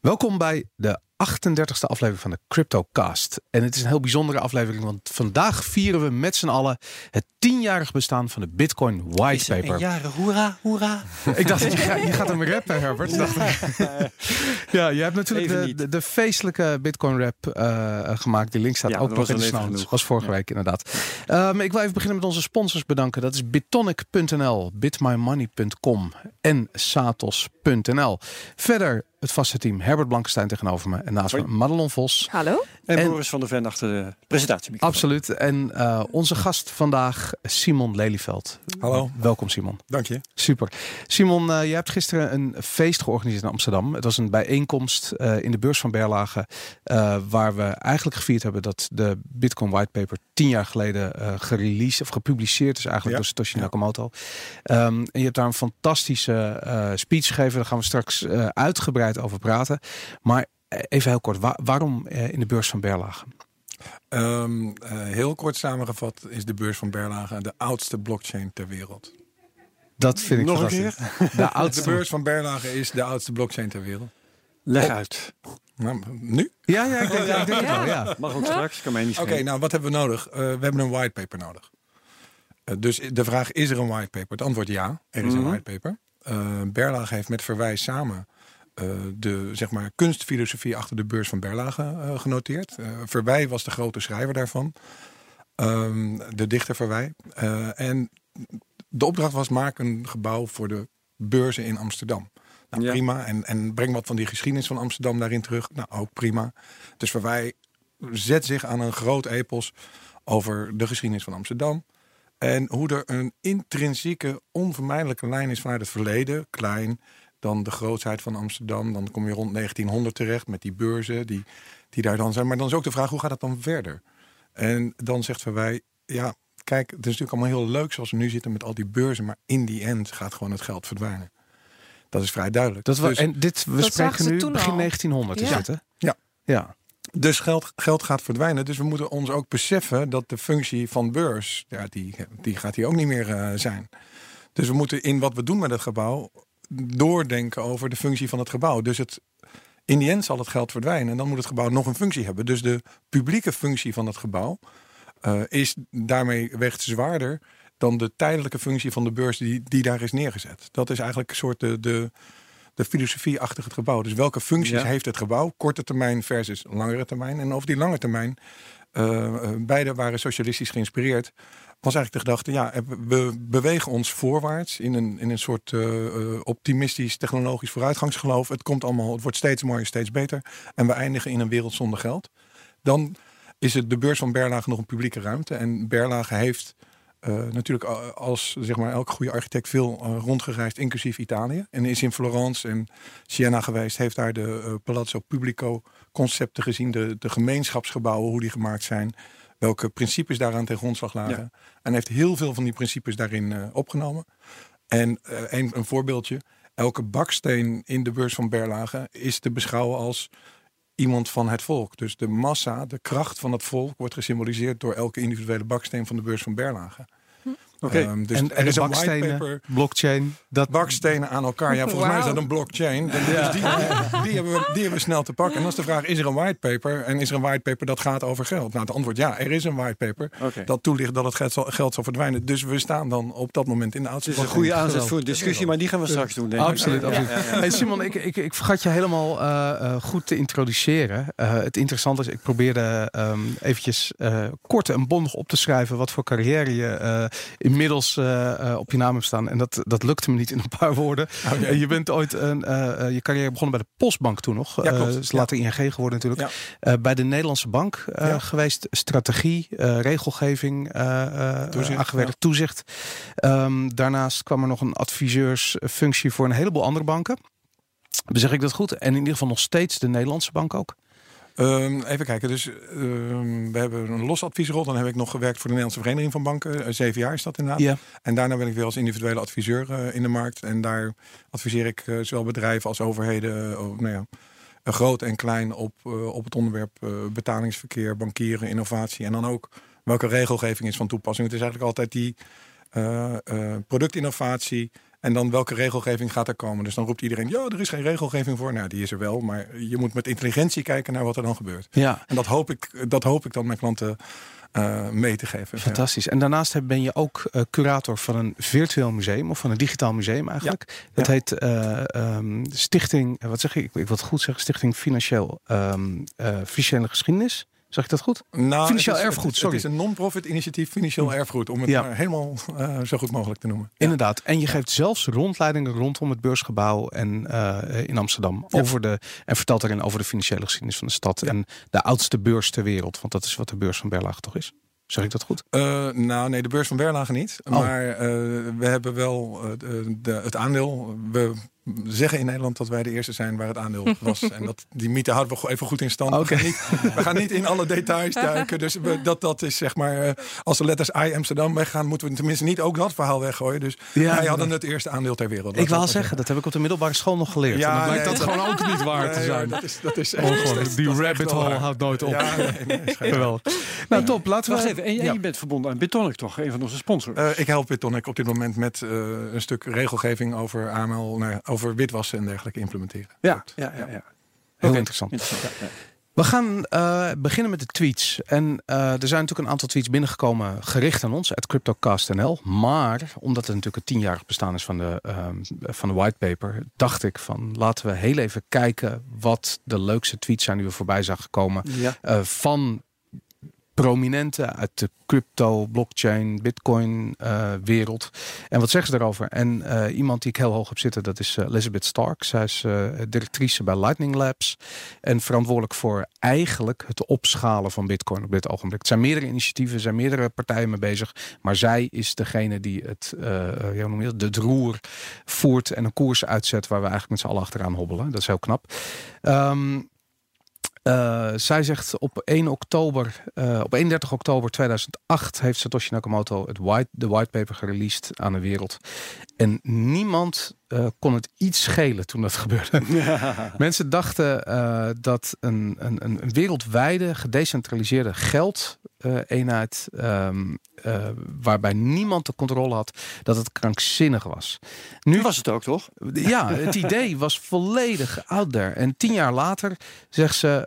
Welkom bij de 38e aflevering van de CryptoCast. En het is een heel bijzondere aflevering, want vandaag vieren we met z'n allen het tienjarig bestaan van de Bitcoin Whitepaper. jaren, hoera, hoera. Ik dacht, je, gaat, je gaat hem rappen, Herbert. Ik. ja, je hebt natuurlijk de, de, de feestelijke Bitcoin rap eh, gemaakt. Die link staat Ja, ook nog in de was vorige Ja. week inderdaad. Um, ik wil even beginnen met onze sponsors bedanken. Dat is bitonic.nl, bitmymoney.com en satos.nl. Verder het vaste team Herbert Blankenstein tegenover me. En naast me. Madelon Vos. Hallo? En, En- Boris van der Ven achter de presentatiemicrofoon. Absoluut. En eh, onze gast vandaag, Simon Lelyveld. Hallo. Welkom Simon. Dank je. Super. Simon, eh, je hebt gisteren een feest georganiseerd in Amsterdam. Het was een bijeenkomst eh, in de beurs van Berlage. eh, waar we eigenlijk gevierd hebben dat de Bitcoin Whitepaper tien jaar geleden eh gereleased of gepubliceerd is eigenlijk Ja. door Satoshi Ja. Nakamoto. Ehm, en je hebt daar een fantastische eh, speech gegeven. Daar gaan we straks eh, uitgebreid over praten. Maar eh, even heel kort, wa- waarom eh, in de beurs van Berlage? Ehm, eh, heel kort samengevat is de beurs van Berlage de oudste blockchain ter wereld. Dat vind ik Nog een fantastisch. De De oudste beurs van Berlage is de oudste blockchain ter wereld. Leg uit. Nou, nu? Ja, ja, ik denk, ik denk het wel, ja. Mag ook straks, kan mij niet Oké, nou wat hebben we nodig? Eh, we hebben een whitepaper nodig. Eh, dus de vraag, is er een whitepaper? Het antwoord ja, er is Mhm. een whitepaper. Eh Berlage heeft met Verwijs samen de zeg maar, kunstfilosofie achter de beurs van Berlage eh, genoteerd. Eh Verwij was de grote schrijver daarvan. Ehm, de dichter Verwij. Eh, en de opdracht was maak een gebouw voor de beurzen in Amsterdam. Nou, Ja. prima. En, en breng wat van die geschiedenis van Amsterdam daarin terug. Nou, ook prima. Dus Verwij zet zich aan een groot epos over de geschiedenis van Amsterdam. En hoe er een intrinsieke, onvermijdelijke lijn is vanuit het verleden. Klein, dan de grootheid van Amsterdam. Dan kom je rond 1900 terecht met die beurzen die, die daar dan zijn. Maar dan is ook de vraag, hoe gaat het dan verder? En dan zegt Verwij, ja, kijk, het is natuurlijk allemaal heel leuk zoals we nu zitten met al die beurzen. Maar in die end gaat gewoon het geld verdwijnen. Dat is vrij duidelijk. Dat was, Dus- en dit, we Dat spreken nu toen begin al. 1900 is Ja. het, hè? Ja. Ja. Dus geld, geld gaat verdwijnen. Dus we moeten ons ook beseffen dat de functie van beurs, ja, die, die gaat hier ook niet meer eh, zijn. Dus we moeten in wat we doen met het gebouw doordenken over de functie van het gebouw. Dus het, in die end zal het geld verdwijnen en dan moet het gebouw nog een functie hebben. Dus de publieke functie van het gebouw eh, is daarmee weegt zwaarder dan de tijdelijke functie van de beurs die, die daar is neergezet. Dat is eigenlijk een soort de, de filosofie achter het gebouw. Dus welke functies Ja. heeft het gebouw? Korte termijn versus langere termijn. En over die lange termijn, eh, beide waren socialistisch geïnspireerd. Was eigenlijk de gedachte, ja, eh, we bewegen ons voorwaarts in een, in een soort optimistisch technologisch vooruitgangsgeloof. Het komt allemaal, het wordt steeds mooier, steeds beter. En we eindigen in een wereld zonder geld. Dan is het de beurs van Berlage nog een publieke ruimte. En Berlage heeft eh, natuurlijk a- als zeg maar, elke goede architect veel eh, rondgereisd, inclusief Italië. En is in Florence en Siena geweest. Heeft daar de eh, Palazzo Pubblico concepten gezien. De, de gemeenschapsgebouwen, hoe die gemaakt zijn. Welke principes daaraan ten grondslag lagen. En heeft heel veel van die principes daarin eh, opgenomen. En eh, een, een voorbeeldje. Elke baksteen in de beurs van Berlage is te beschouwen als iemand van het volk. Dus de massa, de kracht van het volk wordt gesymboliseerd door elke individuele baksteen van de beurs van Berlage. Oké. Ehm, dus en, er en de is een bakstenen, whitepaper blockchain, dat, bakstenen aan elkaar. Ja, volgens mij is dat een blockchain. Dus die, die, hebben we, die hebben we snel te pakken. En dan is de vraag, is er een whitepaper? En is er een whitepaper dat gaat over geld? Nou, het antwoord ja, er is een whitepaper Oké. dat toelicht dat het geld zal, geld zal verdwijnen. Dus we staan dan op dat moment in de Het oudste is een goede aanzet voor een discussie, maar die gaan we straks doen, denk ik. Absoluut, absoluut. Hey Simon, ik, ik, ik vergat je helemaal eh, eh, goed te introduceren. Eh, het interessante is, ik probeerde ehm eventjes eh, kort en bondig op te schrijven wat voor carrière je eh, inmiddels eh, eh, op je naam hebt staan. En dat, dat lukte me niet in een paar woorden. Eh, je bent ooit een, eh, je carrière begonnen bij de Postbank toen nog. Ja, klopt. Is later ING geworden natuurlijk. Ja. Bij de Nederlandse Bank geweest. Strategie, regelgeving Toezicht, aangewerkt. ja. Toezicht. Ehm, daarnaast kwam er nog een adviseursfunctie voor een heleboel andere banken. Zeg ik dat goed? En in ieder geval nog steeds de Nederlandse bank ook. Ehm, even kijken, dus ehm, we hebben een los adviesrol. Dan heb ik nog gewerkt voor de Nederlandse Vereniging van Banken. Eh, zeven jaar is dat inderdaad. En daarna ben ik weer als individuele adviseur eh, in de markt. En daar adviseer ik eh, zowel bedrijven als overheden, nou ja, groot en klein, op, op het onderwerp betalingsverkeer, bankieren, innovatie. En dan ook welke regelgeving is van toepassing. Het is eigenlijk altijd die productinnovatie En dan welke regelgeving gaat er komen? Dus dan roept iedereen, ja, er is geen regelgeving voor. Nou, die is er wel, maar je moet met intelligentie kijken naar wat er dan gebeurt. Ja. En dat hoop ik, dat hoop ik dan mijn klanten uh, mee te geven. Fantastisch. En daarnaast ben je ook uh, curator van een virtueel museum of van een digitaal museum eigenlijk. Ja. Dat ja. heet uh, um, Stichting, wat zeg ik? Ik wil het goed zeggen, Stichting Financieel um, Financiële Geschiedenis. Zeg ik dat goed? Nou, financieel is, erfgoed, het, sorry. Het is een non-profit initiatief financieel erfgoed, om het ja. helemaal uh, zo goed mogelijk te noemen. Inderdaad. En je geeft zelfs rondleidingen rondom het beursgebouw en uh, in Amsterdam. Ja. Over de, en vertelt daarin over de financiële geschiedenis van de stad. En de oudste beurs ter wereld. Want dat is wat de beurs van Berlage toch is. Zeg ik dat goed? Uh, nou, nee, de beurs van Berlage niet. Oh. Maar uh, we hebben wel uh, de, het aandeel. We zeggen in Nederland dat wij de eerste zijn waar het aandeel was. en dat, die mythe houden we even goed in stand. Okay. We, gaan niet, we gaan niet in alle details duiken. Dus we, dat, dat is zeg maar, als de letters I Amsterdam weggaan, moeten we tenminste niet ook dat verhaal weggooien. Dus ja, wij hadden het eerste aandeel ter wereld. Ik wil zeggen, dat heb ik op de middelbare school nog geleerd. Ja, en dan blijkt nee, dat, dat gewoon ook niet waar nee, te zijn. Dat is, dat is echt, echt Die dat rabbit hole houdt nooit op. Ja, nee, nee, Geweldig. Nou, top. Laten we... Wacht even. En, ja. je bent verbonden aan Bitonic toch? Een van onze sponsors. Uh, ik help Bitonic op dit moment met uh, een stuk regelgeving over AML, nou, over witwassen en dergelijke implementeren. Ja, ja, ja. ja. Heel okay. interessant. interessant ja, ja. We gaan uh, beginnen met de tweets. En uh, er zijn natuurlijk een aantal tweets binnengekomen gericht aan ons, at CryptoCastNL. Maar omdat het natuurlijk het tienjarig bestaan is van de, uh, van de whitepaper, dacht ik van laten we heel even kijken wat de leukste tweets zijn die we voorbij zagen komen ja. uh, van prominenten uit de crypto, blockchain, bitcoin uh, wereld. En wat zeggen ze daarover? En uh, iemand die ik heel hoog heb zitten, dat is uh, Elizabeth Stark. Zij is directrice bij Lightning Labs. En verantwoordelijk voor eigenlijk het opschalen van bitcoin op dit ogenblik. Er zijn meerdere initiatieven, er zijn meerdere partijen mee bezig. Maar zij is degene die het, noem je dat, het roer voert en een koers uitzet waar we eigenlijk met z'n allen achteraan hobbelen. Dat is heel knap. Um, uh, zij zegt op 1 oktober, uh, op 31 oktober 2008 heeft Satoshi Nakamoto het white, de whitepaper gereleased aan de wereld. En niemand uh, kon het iets schelen toen dat gebeurde. Ja. Mensen dachten dat een, een, een wereldwijde gedecentraliseerde geld eenheid, um, waarbij niemand de controle had, dat het krankzinnig was. Nu was het ook toch? Ja, het idee was volledig out there. En tien jaar later zegt ze,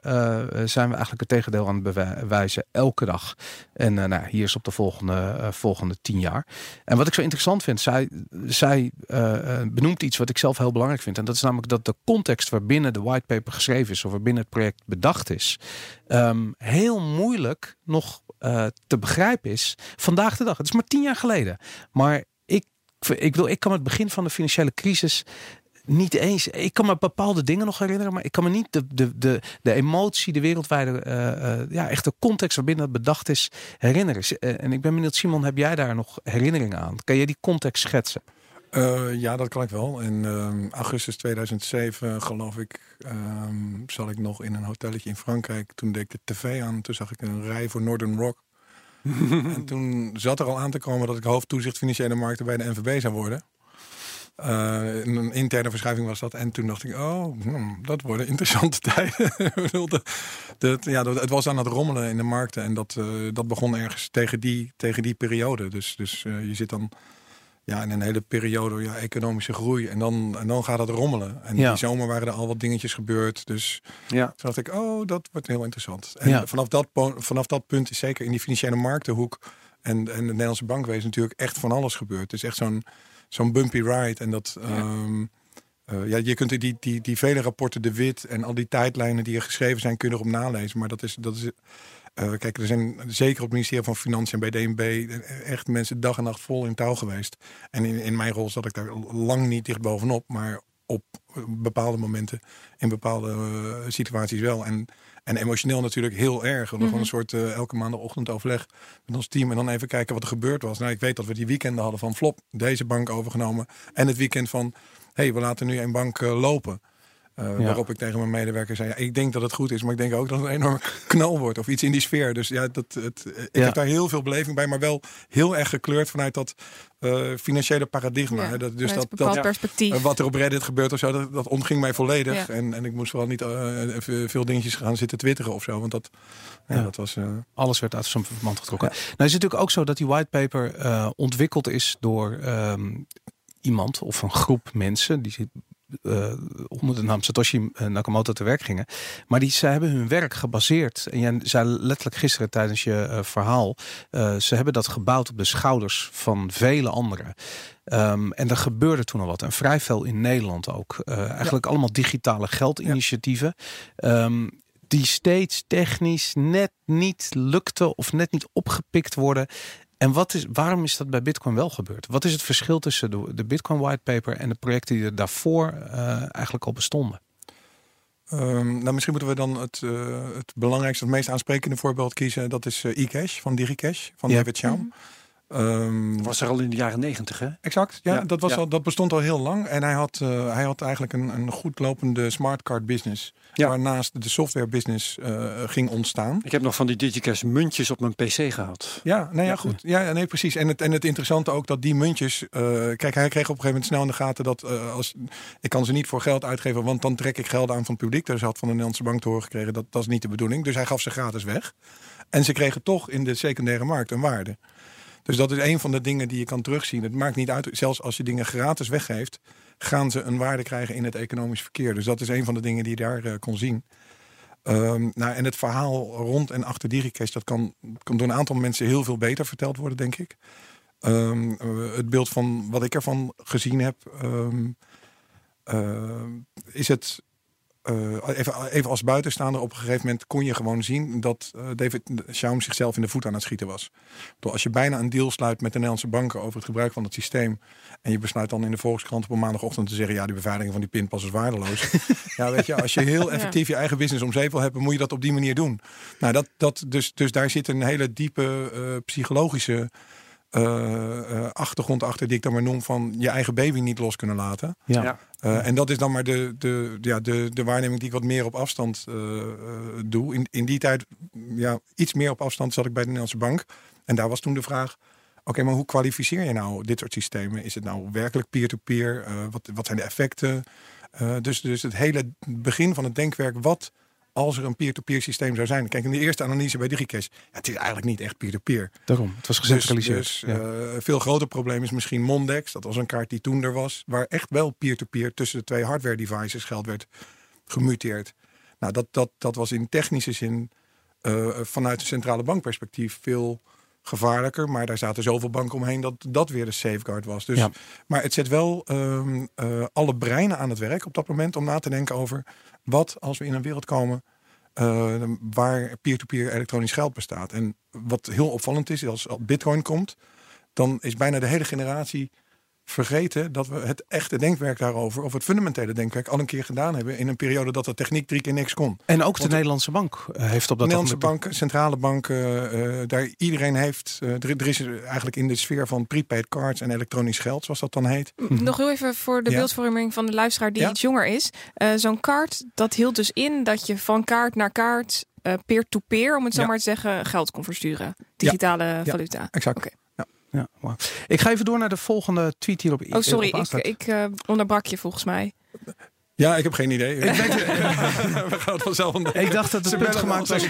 zijn we eigenlijk het tegendeel aan het bewijzen elke dag. En nou, hier is op de volgende, volgende tien jaar. En wat ik zo interessant vind, zij, zij benoemt iets wat ik zelf heel belangrijk vind. En dat is namelijk dat de context waarbinnen de whitepaper geschreven is, of waarbinnen het project bedacht is, um, heel moeilijk nog te begrijpen is vandaag de dag. Het is maar tien jaar geleden. Maar ik, ik, wil, ik kan het begin van de financiële crisis niet eens. Ik kan me bepaalde dingen nog herinneren, maar ik kan me niet de, de, de, de emotie, de wereldwijde, uh, uh, ja, echt de context waarbinnen het bedacht is, herinneren. En ik ben benieuwd, Simon, heb jij daar nog herinneringen aan? Kan jij die context schetsen? Uh, ja, dat kan ik wel. In uh, augustus 2007, geloof ik, uh, zat ik nog in een hotelletje in Frankrijk. Toen deed ik de tv aan. Toen zag ik een rij voor Northern Rock. en toen zat er al aan te komen dat ik hoofdtoezicht financiële markten bij de NVB zou worden. Uh, een interne verschuiving was dat. En toen dacht ik, oh, hmm, dat worden interessante tijden. de, de, ja, het was aan het rommelen in de markten. En dat, uh, dat begon ergens tegen die, tegen die periode. Dus, dus je zit dan ja, in een hele periode ja, economische groei. En dan, en dan gaat het rommelen. En ja. die zomer waren er al wat dingetjes gebeurd. Dus ja. toen dacht ik, oh, dat wordt heel interessant. En ja. vanaf, dat, vanaf dat punt is zeker in die financiële marktenhoek... en, en de Nederlandse bankwezen natuurlijk echt van alles gebeurd. Het is echt zo'n zo'n bumpy ride. En dat... Ja. Um, uh, ja, je kunt die, die, die vele rapporten, de wit en al die tijdlijnen die er geschreven zijn, kun je erop nalezen. Maar dat is, dat is uh, kijk, er zijn zeker op het ministerie van Financiën en bij DNB echt mensen dag en nacht vol in touw geweest. En in, in mijn rol zat ik daar lang niet dicht bovenop, maar op bepaalde momenten, in bepaalde uh, situaties wel. En, en emotioneel natuurlijk heel erg. We mm -hmm. een soort uh, elke maandagochtend overleg met ons team. En dan even kijken wat er gebeurd was. Nou, ik weet dat we die weekenden hadden van Flop, deze bank overgenomen. En het weekend van, hé, hey, we laten nu een bank uh, lopen. Uh, ja. Waarop ik tegen mijn medewerker zei: ja, Ik denk dat het goed is, maar ik denk ook dat het een enorme knal wordt. Of iets in die sfeer. Dus ja, dat, het, ik ja. heb daar heel veel beleving bij, maar wel heel erg gekleurd vanuit dat uh, financiële paradigma. Ja, dat, dus dat, dat perspectief. Uh, wat er op Reddit gebeurt of zo, dat, dat ontging mij volledig. En, en ik moest vooral niet veel dingetjes gaan zitten twitteren of zo. Want dat, dat was. uh, Alles werd uit zijn verband getrokken. Nou, is het natuurlijk ook zo dat die whitepaper ontwikkeld is door. Um, iemand of een groep mensen die uh, onder de naam Satoshi Nakamoto te werk gingen. Maar die, ze hebben hun werk gebaseerd. En jij zei letterlijk gisteren tijdens je uh, verhaal. Uh, ze hebben dat gebouwd op de schouders van vele anderen. Um, en er gebeurde toen al wat. En vrij veel in Nederland ook. eigenlijk ja. allemaal digitale geldinitiatieven. Ja. Um, die steeds technisch net niet lukte of net niet opgepikt worden. En wat is, waarom is dat bij Bitcoin wel gebeurd? Wat is het verschil tussen de, de Bitcoin whitepaper en de projecten die er daarvoor uh, eigenlijk al bestonden? Um, nou, misschien moeten we dan het, uh, het belangrijkste, het meest aansprekende voorbeeld kiezen. Dat is uh, eCash van DigiCash van ja. David Chaum. Mm -hmm. Um, was er al in de jaren negentig, hè? Exact, ja, ja dat, was ja. Al, dat bestond al heel lang. En hij had, uh, hij had eigenlijk een, een goed lopende smartcard business. Ja. Waarnaast de software business uh, ging ontstaan. Ik heb nog van die Digicash muntjes op mijn pc gehad. Ja, nou ja, goed. Ja, nee, precies. En het, en het interessante ook dat die muntjes... Uh, kijk, hij kreeg op een gegeven moment snel in de gaten dat... als, ik kan ze niet voor geld uitgeven, want dan trek ik geld aan van het publiek. Dus hij had van de Nederlandse bank te horen gekregen, dat, dat is niet de bedoeling. Dus hij gaf ze gratis weg. En ze kregen toch in de secundaire markt een waarde. Dus dat is een van de dingen die je kan terugzien. Het maakt niet uit, zelfs als je dingen gratis weggeeft, gaan ze een waarde krijgen in het economisch verkeer. Dus dat is een van de dingen die je daar uh, kon zien. Um, nou, en het verhaal rond en achter DigiCash, dat kan, kan door een aantal mensen heel veel beter verteld worden, denk ik. Um, uh, het beeld van wat ik ervan gezien heb, uh, is het uh, even, even als buitenstaander, op een gegeven moment kon je gewoon zien dat uh, David Schaum zichzelf in de voet aan het schieten was. Door als je bijna een deal sluit met de Nederlandse banken over het gebruik van het systeem. En je besluit dan in de Volkskrant op een maandagochtend te zeggen: ja, die beveiliging van die pinpas is waardeloos. ja, weet je, als je heel effectief je eigen business om zeep wil hebben, moet je dat op die manier doen. Nou, dat, dat, dus, dus daar zit een hele diepe uh, psychologische. Uh, achtergrond achter die ik dan maar noem van je eigen baby niet los kunnen laten. Ja. Uh, en dat is dan maar de, de, ja, de, de waarneming die ik wat meer op afstand doe. In, in die tijd, ja, iets meer op afstand zat ik bij de Nederlandse Bank. En daar was toen de vraag: oké, maar hoe kwalificeer je nou dit soort systemen? Is het nou werkelijk peer-to-peer? -peer? wat, wat zijn de effecten? dus, dus het hele begin van het denkwerk, wat als er een peer-to-peer -peer systeem zou zijn. Kijk, in de eerste analyse bij DigiCash, ja, het is eigenlijk niet echt peer-to-peer. -peer. Daarom, het was gecentraliseerd. Dus, dus ja. uh, veel groter probleem is misschien Mondex. Dat was een kaart die toen er was, waar echt wel peer-to-peer -peer tussen de twee hardware devices geld werd gemuteerd. Nou, dat, dat, dat was in technische zin uh, vanuit een centrale bankperspectief veel gevaarlijker. Maar daar zaten zoveel banken omheen dat dat weer de safeguard was. Dus, ja. Maar het zet wel um, uh, alle breinen aan het werk op dat moment om na te denken over wat als we in een wereld komen uh, waar peer-to-peer -peer elektronisch geld bestaat. En wat heel opvallend is, als Bitcoin komt, dan is bijna de hele generatie vergeten dat we het echte denkwerk daarover, of het fundamentele denkwerk, al een keer gedaan hebben in een periode dat de techniek drie keer niks kon. En ook de Want Nederlandse bank heeft op dat Nederlandse banken, centrale banken, uh, daar iedereen heeft. Uh, er, er, is eigenlijk in de sfeer van prepaid cards en elektronisch geld, zoals dat dan heet. Nog heel even voor de ja. beeldvorming van de luisteraar die ja? iets jonger is. Uh, Zo'n kaart, dat hield dus in dat je van kaart naar kaart peer-to-peer, -peer, om het zo ja. maar te zeggen, geld kon versturen. Digitale valuta. Exact. Okay. Ja, wow. Ik ga even door naar de volgende tweet hier op Oh, sorry, ik, ik uh, onderbrak je volgens mij. Ja, ik heb geen idee. Ik, denk, we gaan het vanzelf ik dacht dat het punt gemaakt was.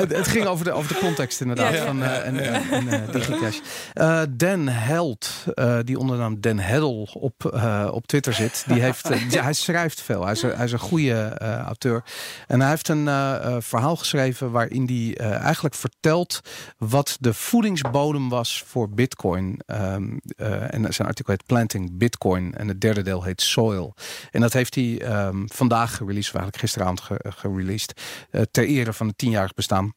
het, het ging over de, over de context inderdaad ja, van uh, en, ja. uh, DigiCash. Uh, Dan Held, die onder de naam Dan Heddel op, op Twitter zit, die heeft, ja, hij schrijft veel. Hij is, hij is een goede auteur. En hij heeft een verhaal geschreven waarin hij eigenlijk vertelt wat de voedingsbodem was voor Bitcoin. Um, en zijn artikel heet Planting Bitcoin en het derde deel heet Soil. En dat heeft hij um, vandaag gereleased, of eigenlijk gisteravond gereleased, uh, ter ere van het tienjarig bestaan.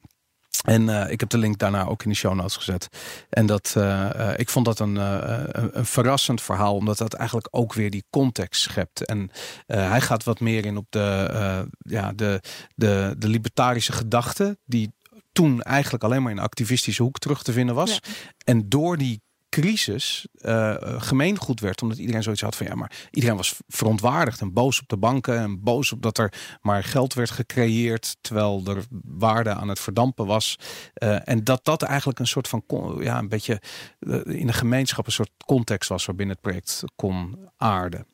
En uh, ik heb de link daarna ook in de show notes gezet. En dat, uh, uh, ik vond dat een, een, een, verrassend verhaal, omdat dat eigenlijk ook weer die context schept. En hij gaat wat meer in op de, ja, de, de, de libertarische gedachte, die toen eigenlijk alleen maar in een activistische hoek terug te vinden was. Ja. En door die crisis uh, gemeengoed werd. Omdat iedereen zoiets had van ja, maar iedereen was verontwaardigd en boos op de banken. En boos op dat er maar geld werd gecreëerd. Terwijl er waarde aan het verdampen was. Uh, en dat dat eigenlijk een soort van ja, een beetje uh, in de gemeenschap een soort context was waarbinnen het project kon aarden.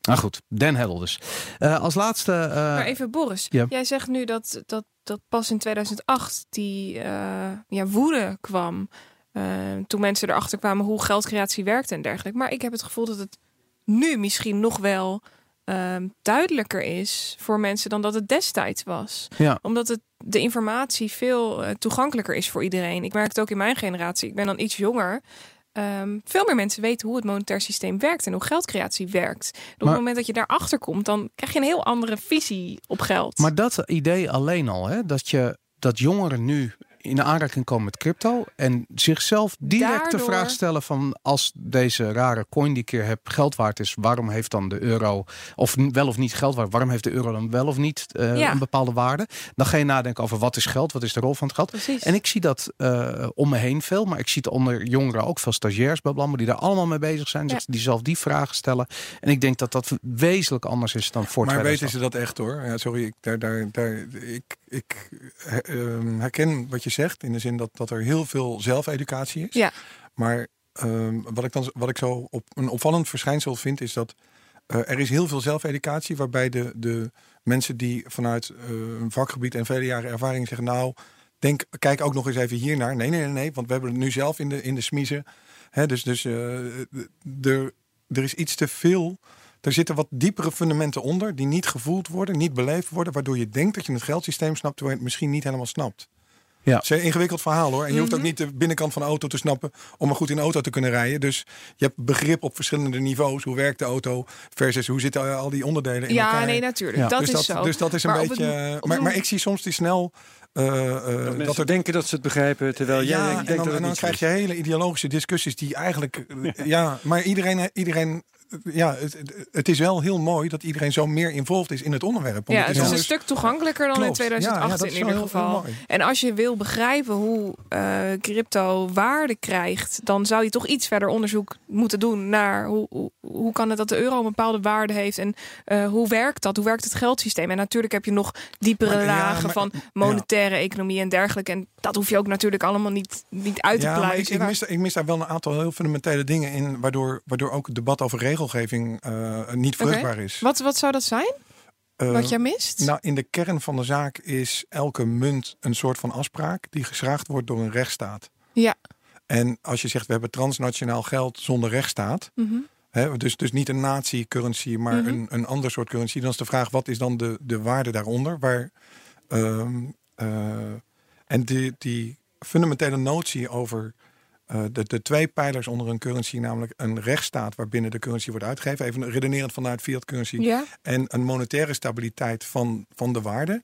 Nou goed, Den Heddel dus. als laatste. maar even Boris, ja. jij zegt nu dat, dat, dat pas in 2008 die ja, woede kwam toen mensen erachter kwamen hoe geldcreatie werkte en dergelijke. Maar ik heb het gevoel dat het nu misschien nog wel Ehm, duidelijker is voor mensen dan dat het destijds was. Ja. Omdat het, de informatie veel uh, toegankelijker is voor iedereen. Ik merk het ook in mijn generatie. Ik ben dan iets jonger. Ehm, veel meer mensen weten hoe het monetair systeem werkt en hoe geldcreatie werkt. op het moment dat je daarachter komt, dan krijg je een heel andere visie op geld. Maar dat idee alleen al, hè, dat je dat jongeren nu in aanraking komen met crypto en zichzelf direct de vraag stellen van als deze rare coin die ik hier heb geld waard is, waarom heeft dan de euro of wel of niet geld waard? Waarom heeft de euro dan wel of niet uh, een bepaalde waarde? Dan ga je nadenken over wat is geld, wat is de rol van het geld. Precies. En ik zie dat uh, om me heen veel, maar ik zie het onder jongeren ook veel stagiairs bij Blammer die daar allemaal mee bezig zijn, ja. die zelf die vragen stellen. En ik denk dat dat wezenlijk anders is dan voor. Maar weten ze dat echt hoor? Ja, sorry, ik, daar, daar, daar, ik, ik uh, herken wat je zegt. In de zin dat, dat er heel veel zelfeducatie is. Ja. Maar um, wat, ik dan, wat ik zo op een opvallend verschijnsel vind, is dat uh, er is heel veel zelfeducatie. Waarbij de, de mensen die vanuit uh, een vakgebied en vele jaren ervaring zeggen. Nou, denk, kijk ook nog eens even hier naar. Nee, nee, nee, nee. Want we hebben het nu zelf in de, in de smiezen. Hè, dus dus uh, er, er is iets te veel. Er zitten wat diepere fundamenten onder die niet gevoeld worden, niet beleefd worden, waardoor je denkt dat je het geldsysteem snapt, terwijl je het misschien niet helemaal snapt. Ja. Het is een ingewikkeld verhaal hoor. En je hoeft ook Mhm. niet de binnenkant van de auto te snappen om maar goed in de auto te kunnen rijden. Dus je hebt begrip op verschillende niveaus. Hoe werkt de auto versus hoe zitten al die onderdelen in ja, elkaar. nee, natuurlijk. Ja. Dat dus, is dat, zo. dus dat is een Maar beetje. het- maar, ik zie soms die snel. eh, eh, dat dat er denken dat ze het begrijpen, terwijl jij ja, denkt en dat dan, het en dan niet krijg je hele ideologische discussies die eigenlijk. ja, maar iedereen, iedereen ja, het, het- is wel heel mooi dat iedereen zo meer involved is in het onderwerp. Ja, het is een anders- stuk toegankelijker dan in Klopt. Ja, ja, 2008 dat is in ieder heel- geval. En als je wil begrijpen hoe eh, crypto waarde krijgt, dan zou je toch iets verder onderzoek moeten doen naar hoe, hoe, hoe kan het dat de euro een bepaalde waarde heeft en eh, hoe werkt dat? Hoe werkt het geldsysteem? En natuurlijk heb je nog diepere Maar- lagen maar- van monetaire economie en dergelijke. En dat hoef je ook natuurlijk allemaal niet, niet uit te Ja, maar ik, pluizen. ik, mis, ik mis daar wel een aantal heel fundamentele dingen in, waardoor, waardoor ook het debat over regelgeving eh, niet vruchtbaar is. Wat, wat zou dat zijn? Eh, Wat jij mist? Nou, in de kern van de zaak is elke munt een soort van afspraak die geschraagd wordt door een rechtsstaat. ja. En als je zegt we hebben transnationaal geld zonder rechtsstaat, Mhm. Hè, dus, dus niet een nazi-currency, maar Mhm. een, een ander soort currency. Dan is de vraag, wat is dan de, de waarde daaronder? Waar, ehm, eh, en die, die fundamentele notie over eh, de, de twee pijlers onder een currency, namelijk een rechtsstaat waarbinnen de currency wordt uitgegeven, even redenerend vanuit fiat currency, Ja. en een monetaire stabiliteit van, van de waarde.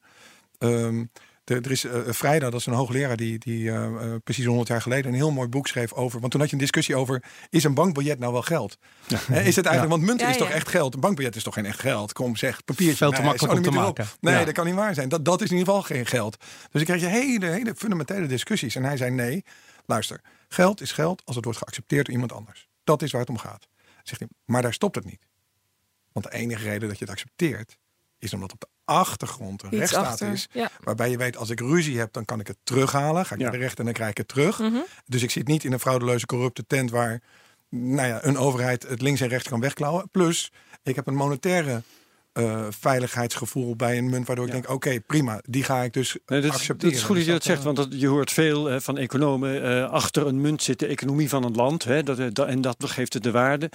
Ehm, er, er is uh, Vrijda, dat is een hoogleraar die, die uh, uh, precies 100 jaar geleden een heel mooi boek schreef over. Want toen had je een discussie over: is een bankbiljet nou wel geld? Ja. He, is het eigenlijk, ja. want munt ja, is toch echt geld? Een bankbiljet is toch geen echt geld? Kom zeg, papiertje. Veel te nee, makkelijk om te maken. Nee, Ja. dat kan niet waar zijn. Dat, dat is in ieder geval geen geld. Dus ik kreeg je hele, hele fundamentele discussies. En hij zei: nee, luister, geld is geld als het wordt geaccepteerd door iemand anders. Dat is waar het om gaat. Zegt hij, maar daar stopt het niet. Want de enige reden dat je het accepteert, is omdat op de achtergrond een Iets rechtsstaat achter, is. ja. Waarbij je weet, als ik ruzie heb, dan kan ik het terughalen. Ga ik Ja. naar de rechter en dan krijg ik het terug. Mhm. Dus ik zit niet in een fraudeleuze, corrupte tent waar nou ja, een overheid het links en rechts kan wegklauwen. Plus, ik heb een monetaire eh, veiligheidsgevoel bij een munt, waardoor ik denk, oké, prima, die ga ik dus Nee, dat, is, accepteren. dat is goed dat je dat Dus zegt, want dat, je hoort veel eh, van economen. eh, achter een munt zit de economie van een land. Hè, dat, eh, dat- en dat geeft het de waarde.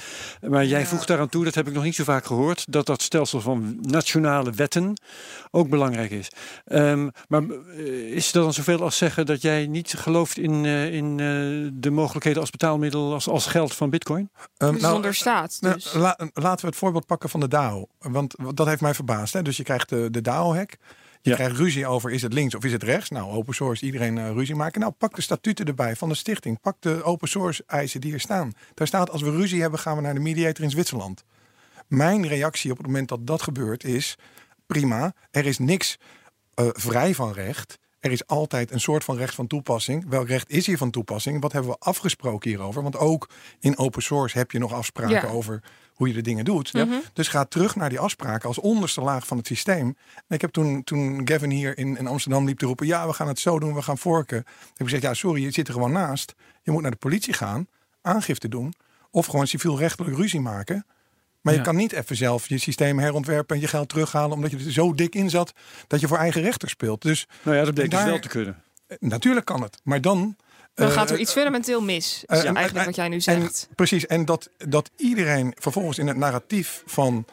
Maar jij Ja. voegt daaraan toe, dat heb ik nog niet zo vaak gehoord, dat dat stelsel van nationale wetten ook belangrijk is. Ehm, maar eh, is er dan zoveel als zeggen dat jij niet gelooft in, eh, in eh, de mogelijkheden als betaalmiddel, als, als geld van Bitcoin? Ehm, nou, Zonder staat. Nou, Dus. la- laten we het voorbeeld pakken van de DAO. Want dat heeft mij verbaasd. Hè? Dus je krijgt de, de DAO-hack. Je Ja. krijgt ruzie over is het links of is het rechts. Nou, open source, iedereen eh, ruzie maken. Nou, pak de statuten erbij van de stichting. Pak de open source eisen die er staan. Daar staat als we ruzie hebben gaan we naar de mediator in Zwitserland. Mijn reactie op het moment dat dat gebeurt is... prima, er is niks eh, vrij van recht. Er is altijd een soort van recht van toepassing. Welk recht is hier van toepassing? Wat hebben we afgesproken hierover? Want ook in open source heb je nog afspraken Ja. over hoe je de dingen doet. Mhm. Dus ga terug naar die afspraken als onderste laag van het systeem. En ik heb toen, toen Gavin hier in, in Amsterdam liep te roepen... ja, we gaan het zo doen, we gaan vorken. Heb ik gezegd, ja, sorry, je zit er gewoon naast. Je moet naar de politie gaan, aangifte doen... of gewoon civielrechtelijk ruzie maken... Maar je kan niet even zelf je systeem herontwerpen en je geld terughalen omdat je er zo dik in zat dat je voor eigen rechter speelt. Dus Nou ja, dat bleek dus Daar- wel te kunnen. eh, natuurlijk kan het. Maar dan, Dan gaat er iets fundamenteel mis. Is eigenlijk wat jij nu zegt. precies. En dat, dat iedereen vervolgens in het narratief van,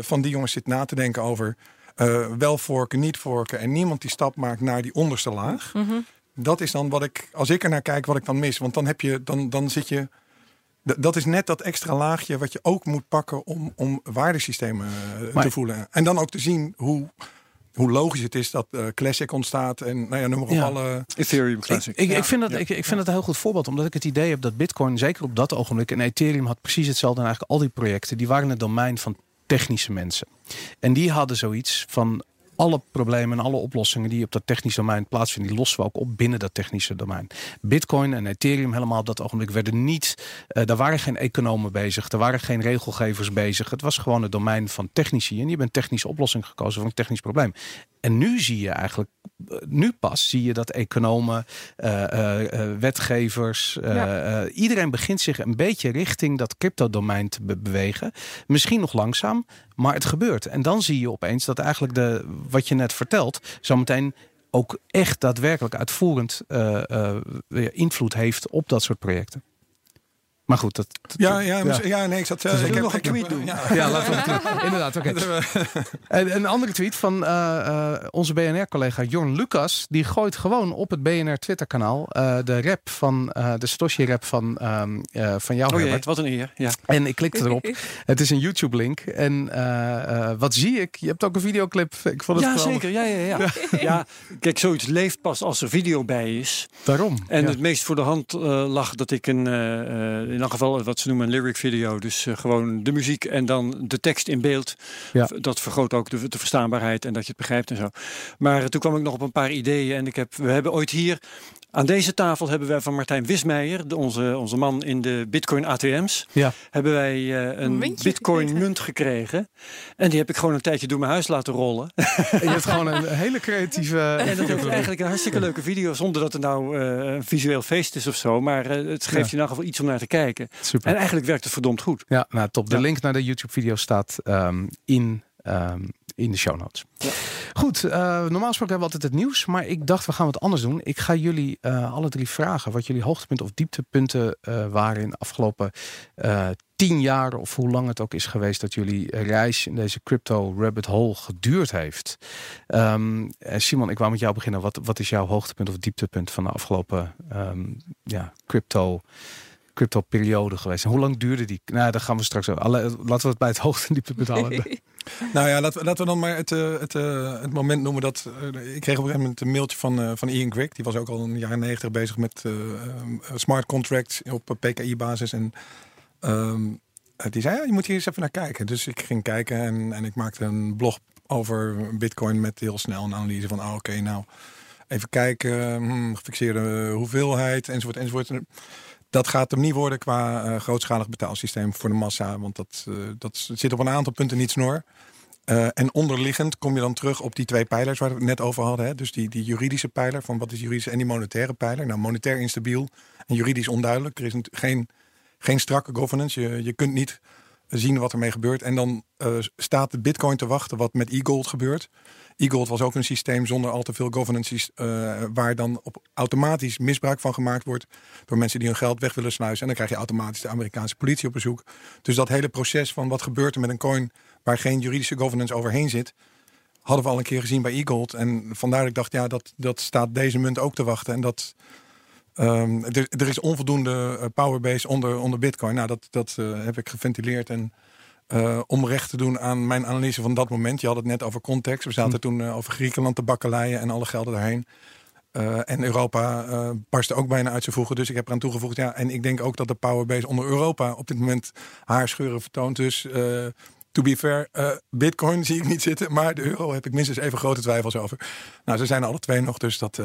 van die jongens zit na te denken over wel vorken, niet vorken. En niemand die stap maakt naar die onderste laag. Mhm. Dat is dan wat ik, als ik er naar kijk, wat ik dan mis. Want dan heb je, dan, dan zit je dat is net dat extra laagje wat je ook moet pakken om, om waardesystemen eh, te voelen. En dan ook te zien hoe, hoe logisch het is dat uh, Classic ontstaat en nou ja, noem maar op alle... Ethereum Classic. Ik, ik, vind dat, ik, ik vind dat een heel goed voorbeeld, omdat ik het idee heb dat Bitcoin, zeker op dat ogenblik, en Ethereum had precies hetzelfde en eigenlijk al die projecten, die waren het domein van technische mensen. En die hadden zoiets van alle problemen en alle oplossingen die op dat technische domein plaatsvinden, die lossen we ook op binnen dat technische domein. Bitcoin en Ethereum helemaal op dat ogenblik werden niet, uh, daar waren geen economen bezig, er waren geen regelgevers bezig. Het was gewoon het domein van technici en hebben een technische oplossing gekozen voor een technisch probleem. En nu zie je eigenlijk, eh, nu pas zie je dat economen, uh, wetgevers, iedereen begint zich een beetje richting dat crypto-domein te bewegen. Misschien nog langzaam, maar het gebeurt. En dan zie je opeens dat eigenlijk de, wat je net vertelt, zometeen ook echt daadwerkelijk uitvoerend invloed heeft op dat soort projecten. Maar goed, dat, ja, ja, ja. nee, ik zat. Uh, ik heb nog een tweet doen. Ja, ja laten we het Inderdaad, oké. en een andere tweet van uh, onze BNR-collega Jorn Lucas. Die gooit gewoon op het BNR Twitter-kanaal uh, de rap van de Satoshi-rap van, um, van jou, oh, jee, Wat een eer. Ja. En ik klikte erop. het is een YouTube-link. En wat zie ik? Je hebt ook een videoclip. Ik vond het ja, zeker. Ja, ja, ja. ja. kijk, zoiets leeft pas als er video bij is. Daarom. En het meest voor de hand lag dat ik een in elk geval wat ze noemen een lyric video. Dus uh, gewoon de muziek en dan de tekst in beeld. Ja. Dat vergroot ook de, de, verstaanbaarheid en dat je het begrijpt en zo. Maar uh, toen kwam ik nog op een paar ideeën. En ik heb, we hebben ooit hier aan deze tafel hebben wij van Martijn Wismeijer, de, onze, onze man in de Bitcoin ATM's, ja. hebben wij uh, een, Bitcoin munt gekregen. En die heb ik gewoon een tijdje door mijn huis laten rollen. En je hebt gewoon een hele creatieve. En dat is eigenlijk een hartstikke leuke video, zonder dat het nou uh, een visueel feest is of zo. Maar uh, het geeft ja. je in elk geval iets om naar te kijken. Super. En eigenlijk werkt het verdomd goed. Ja, nou top. De link naar de YouTube-video staat um, in um, in de show notes. Ja. Goed, uh, normaal gesproken hebben we altijd het nieuws. Maar ik dacht, we gaan wat anders doen. Ik ga jullie uh, alle drie vragen wat jullie hoogtepunten of dieptepunten uh, waren in de afgelopen tien jaar. Of hoe lang het ook is geweest dat jullie reis in deze crypto rabbit hole geduurd heeft. Um, Simon, ik wou met jou beginnen. Wat, wat is jouw hoogtepunt of dieptepunt van de afgelopen um, ja, crypto crypto-periode geweest. Hoe lang duurde die? Nou, daar gaan we straks over. Laten we het bij het hoogste en dieptepunt halen. nou ja, laten we, laten we dan maar het, uh, het, uh, het moment noemen dat... Uh, ik kreeg op een gegeven moment een mailtje van, van Ian Grigg. Die was ook al in de jaren negentig bezig met smart contracts op PKI-basis. En um, die zei, ja, je moet hier eens even naar kijken. Dus ik ging kijken en, en ik maakte een blog over Bitcoin met heel snel een analyse van... Ah, oké, nou, even kijken, hmm, gefixeerde hoeveelheid, enzovoort, enzovoort dat gaat hem niet worden qua uh, grootschalig betaalsysteem voor de massa. Want dat, uh, dat zit op een aantal punten niet snor. Uh, en onderliggend kom je dan terug op die twee pijlers waar we het net over hadden. Hè? Dus die, die juridische pijler van wat is juridisch en die monetaire pijler. Nou, monetair instabiel en juridisch onduidelijk. Er is geen, geen strakke governance. Je, je kunt niet zien wat ermee gebeurt. En dan staat de bitcoin te wachten wat met e-gold gebeurt. E-Gold was ook een systeem zonder al te veel governance, uh, waar dan op automatisch misbruik van gemaakt wordt door mensen die hun geld weg willen sluizen. En dan krijg je automatisch de Amerikaanse politie op bezoek. Dus dat hele proces van wat gebeurt er met een coin waar geen juridische governance overheen zit, hadden we al een keer gezien bij e-gold. En vandaar dat ik dacht, ja, dat, dat staat deze munt ook te wachten. En dat, um, er, is onvoldoende eh, powerbase onder, onder bitcoin. Nou, dat, dat uh, heb ik geventileerd en uh, om recht te doen aan mijn analyse van dat moment. Je had het net over context. We zaten hm. toen uh, over Griekenland, de bakkeleien en alle gelden daarheen. Uh, en Europa barstte ook bijna uit zijn voegen. Dus ik heb eraan toegevoegd. Ja, en ik denk ook dat de powerbase onder Europa op dit moment haar scheuren vertoont. Dus to be fair, Bitcoin zie ik niet zitten. Maar de euro heb ik minstens even grote twijfels over. Nou, ze zijn alle twee nog. Dus dat,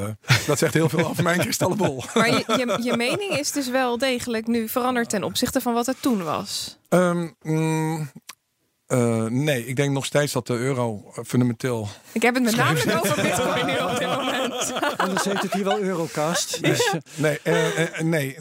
dat zegt heel veel over mijn kristallenbol. Maar je, je, je mening is dus wel degelijk nu veranderd ten opzichte van wat het toen was. Um, mm, uh, nee, ik denk nog steeds dat de euro fundamenteel. Ik heb het met name over Bitcoin nu op dit. Anders heet het hier wel Eurocast. Dus. Nee, uh, uh, nee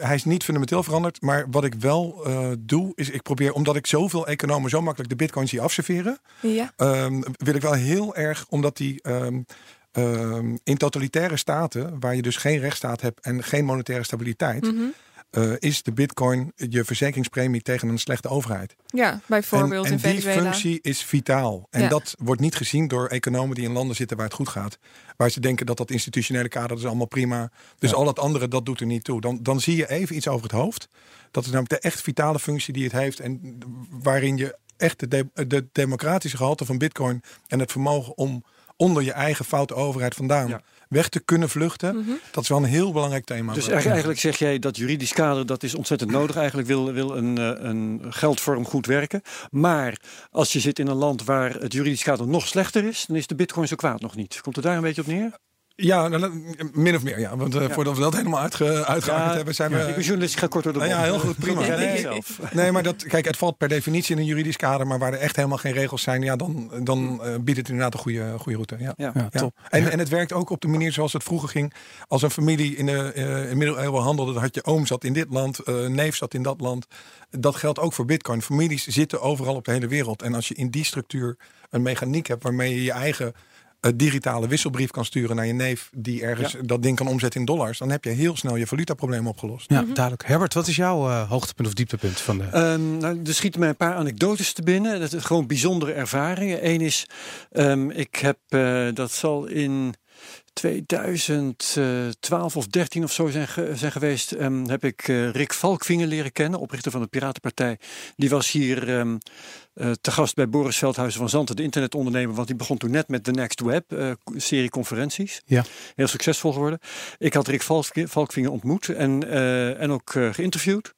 hij is niet fundamenteel veranderd. Maar wat ik wel doe, is ik probeer, omdat ik zoveel economen zo makkelijk de Bitcoin zie afserveren, ja. um, wil ik wel heel erg, omdat die. Um, Ehm, in totalitaire staten, waar je dus geen rechtsstaat hebt en geen monetaire stabiliteit, Mhm. Eh, is de bitcoin je verzekeringspremie tegen een slechte overheid. Ja, bijvoorbeeld en, en in die Venezuela. functie is vitaal. En Ja. dat wordt niet gezien door economen die in landen zitten waar het goed gaat. Waar ze denken dat dat institutionele kader dat is allemaal prima. Dus Ja. al dat andere, dat doet er niet toe. Dan, dan zie je even iets over het hoofd. Dat is namelijk de echt vitale functie die het heeft. En waarin je echt de, de, de democratische gehalte van bitcoin... en het vermogen om onder je eigen foute overheid vandaan... Ja. weg te kunnen vluchten. Mhm. Dat is wel een heel belangrijk thema. Dus eigenlijk, eigenlijk zeg jij dat juridisch kader dat is ontzettend nodig. Eigenlijk wil, wil een, eh, een geldvorm goed werken. Maar als je zit in een land waar het juridisch kader nog slechter is, dan is de bitcoin zo kwaad nog niet. Komt het daar een beetje op neer? Ja, nou, min of meer. Ja. Want eh, Ja. voordat we dat helemaal uitge, uitgehaald Ja, hebben... zijn we... Ik ben journalist, ik ga kort door de Nou ja, heel goed, prima. Nee. zelf. Nee, maar dat, kijk, het valt per definitie in een juridisch kader. Maar waar er echt helemaal geen regels zijn, ja, dan, dan eh, biedt het inderdaad een goede, goede route. Ja. Ja. Ja, Ja. top. En, en het werkt ook op de manier zoals het vroeger ging. Als een familie in de eh, in middeleeuwen handelde, dan had je oom zat in dit land, eh, neef zat in dat land. Dat geldt ook voor bitcoin. Families zitten overal op de hele wereld. En als je in die structuur een mechaniek hebt waarmee je je eigen eh, digitale wisselbrief kan sturen naar je neef die ergens dat ding kan omzetten in dollars, dan heb je heel snel je valutaprobleem opgelost. Ja, duidelijk. Herbert, wat is jouw eh, hoogtepunt of dieptepunt van de... Ehm, nou, er schieten mij een paar anekdotes te binnen. Dat is gewoon bijzondere ervaringen. Eén is, ehm, ik heb, eh, dat zal in 2012 of 13 of zo zijn, ge- zijn geweest, ehm, heb ik eh, Rick Valkvinger leren kennen, oprichter van de Piratenpartij. Die was hier ehm, eh, te gast bij Boris Veldhuizen van Zanten, de internetondernemer, want die begon toen net met de Next Web, eh, serie conferenties. Ja. Heel succesvol geworden. Ik had Rick Valk- ontmoet en, en ook geïnterviewd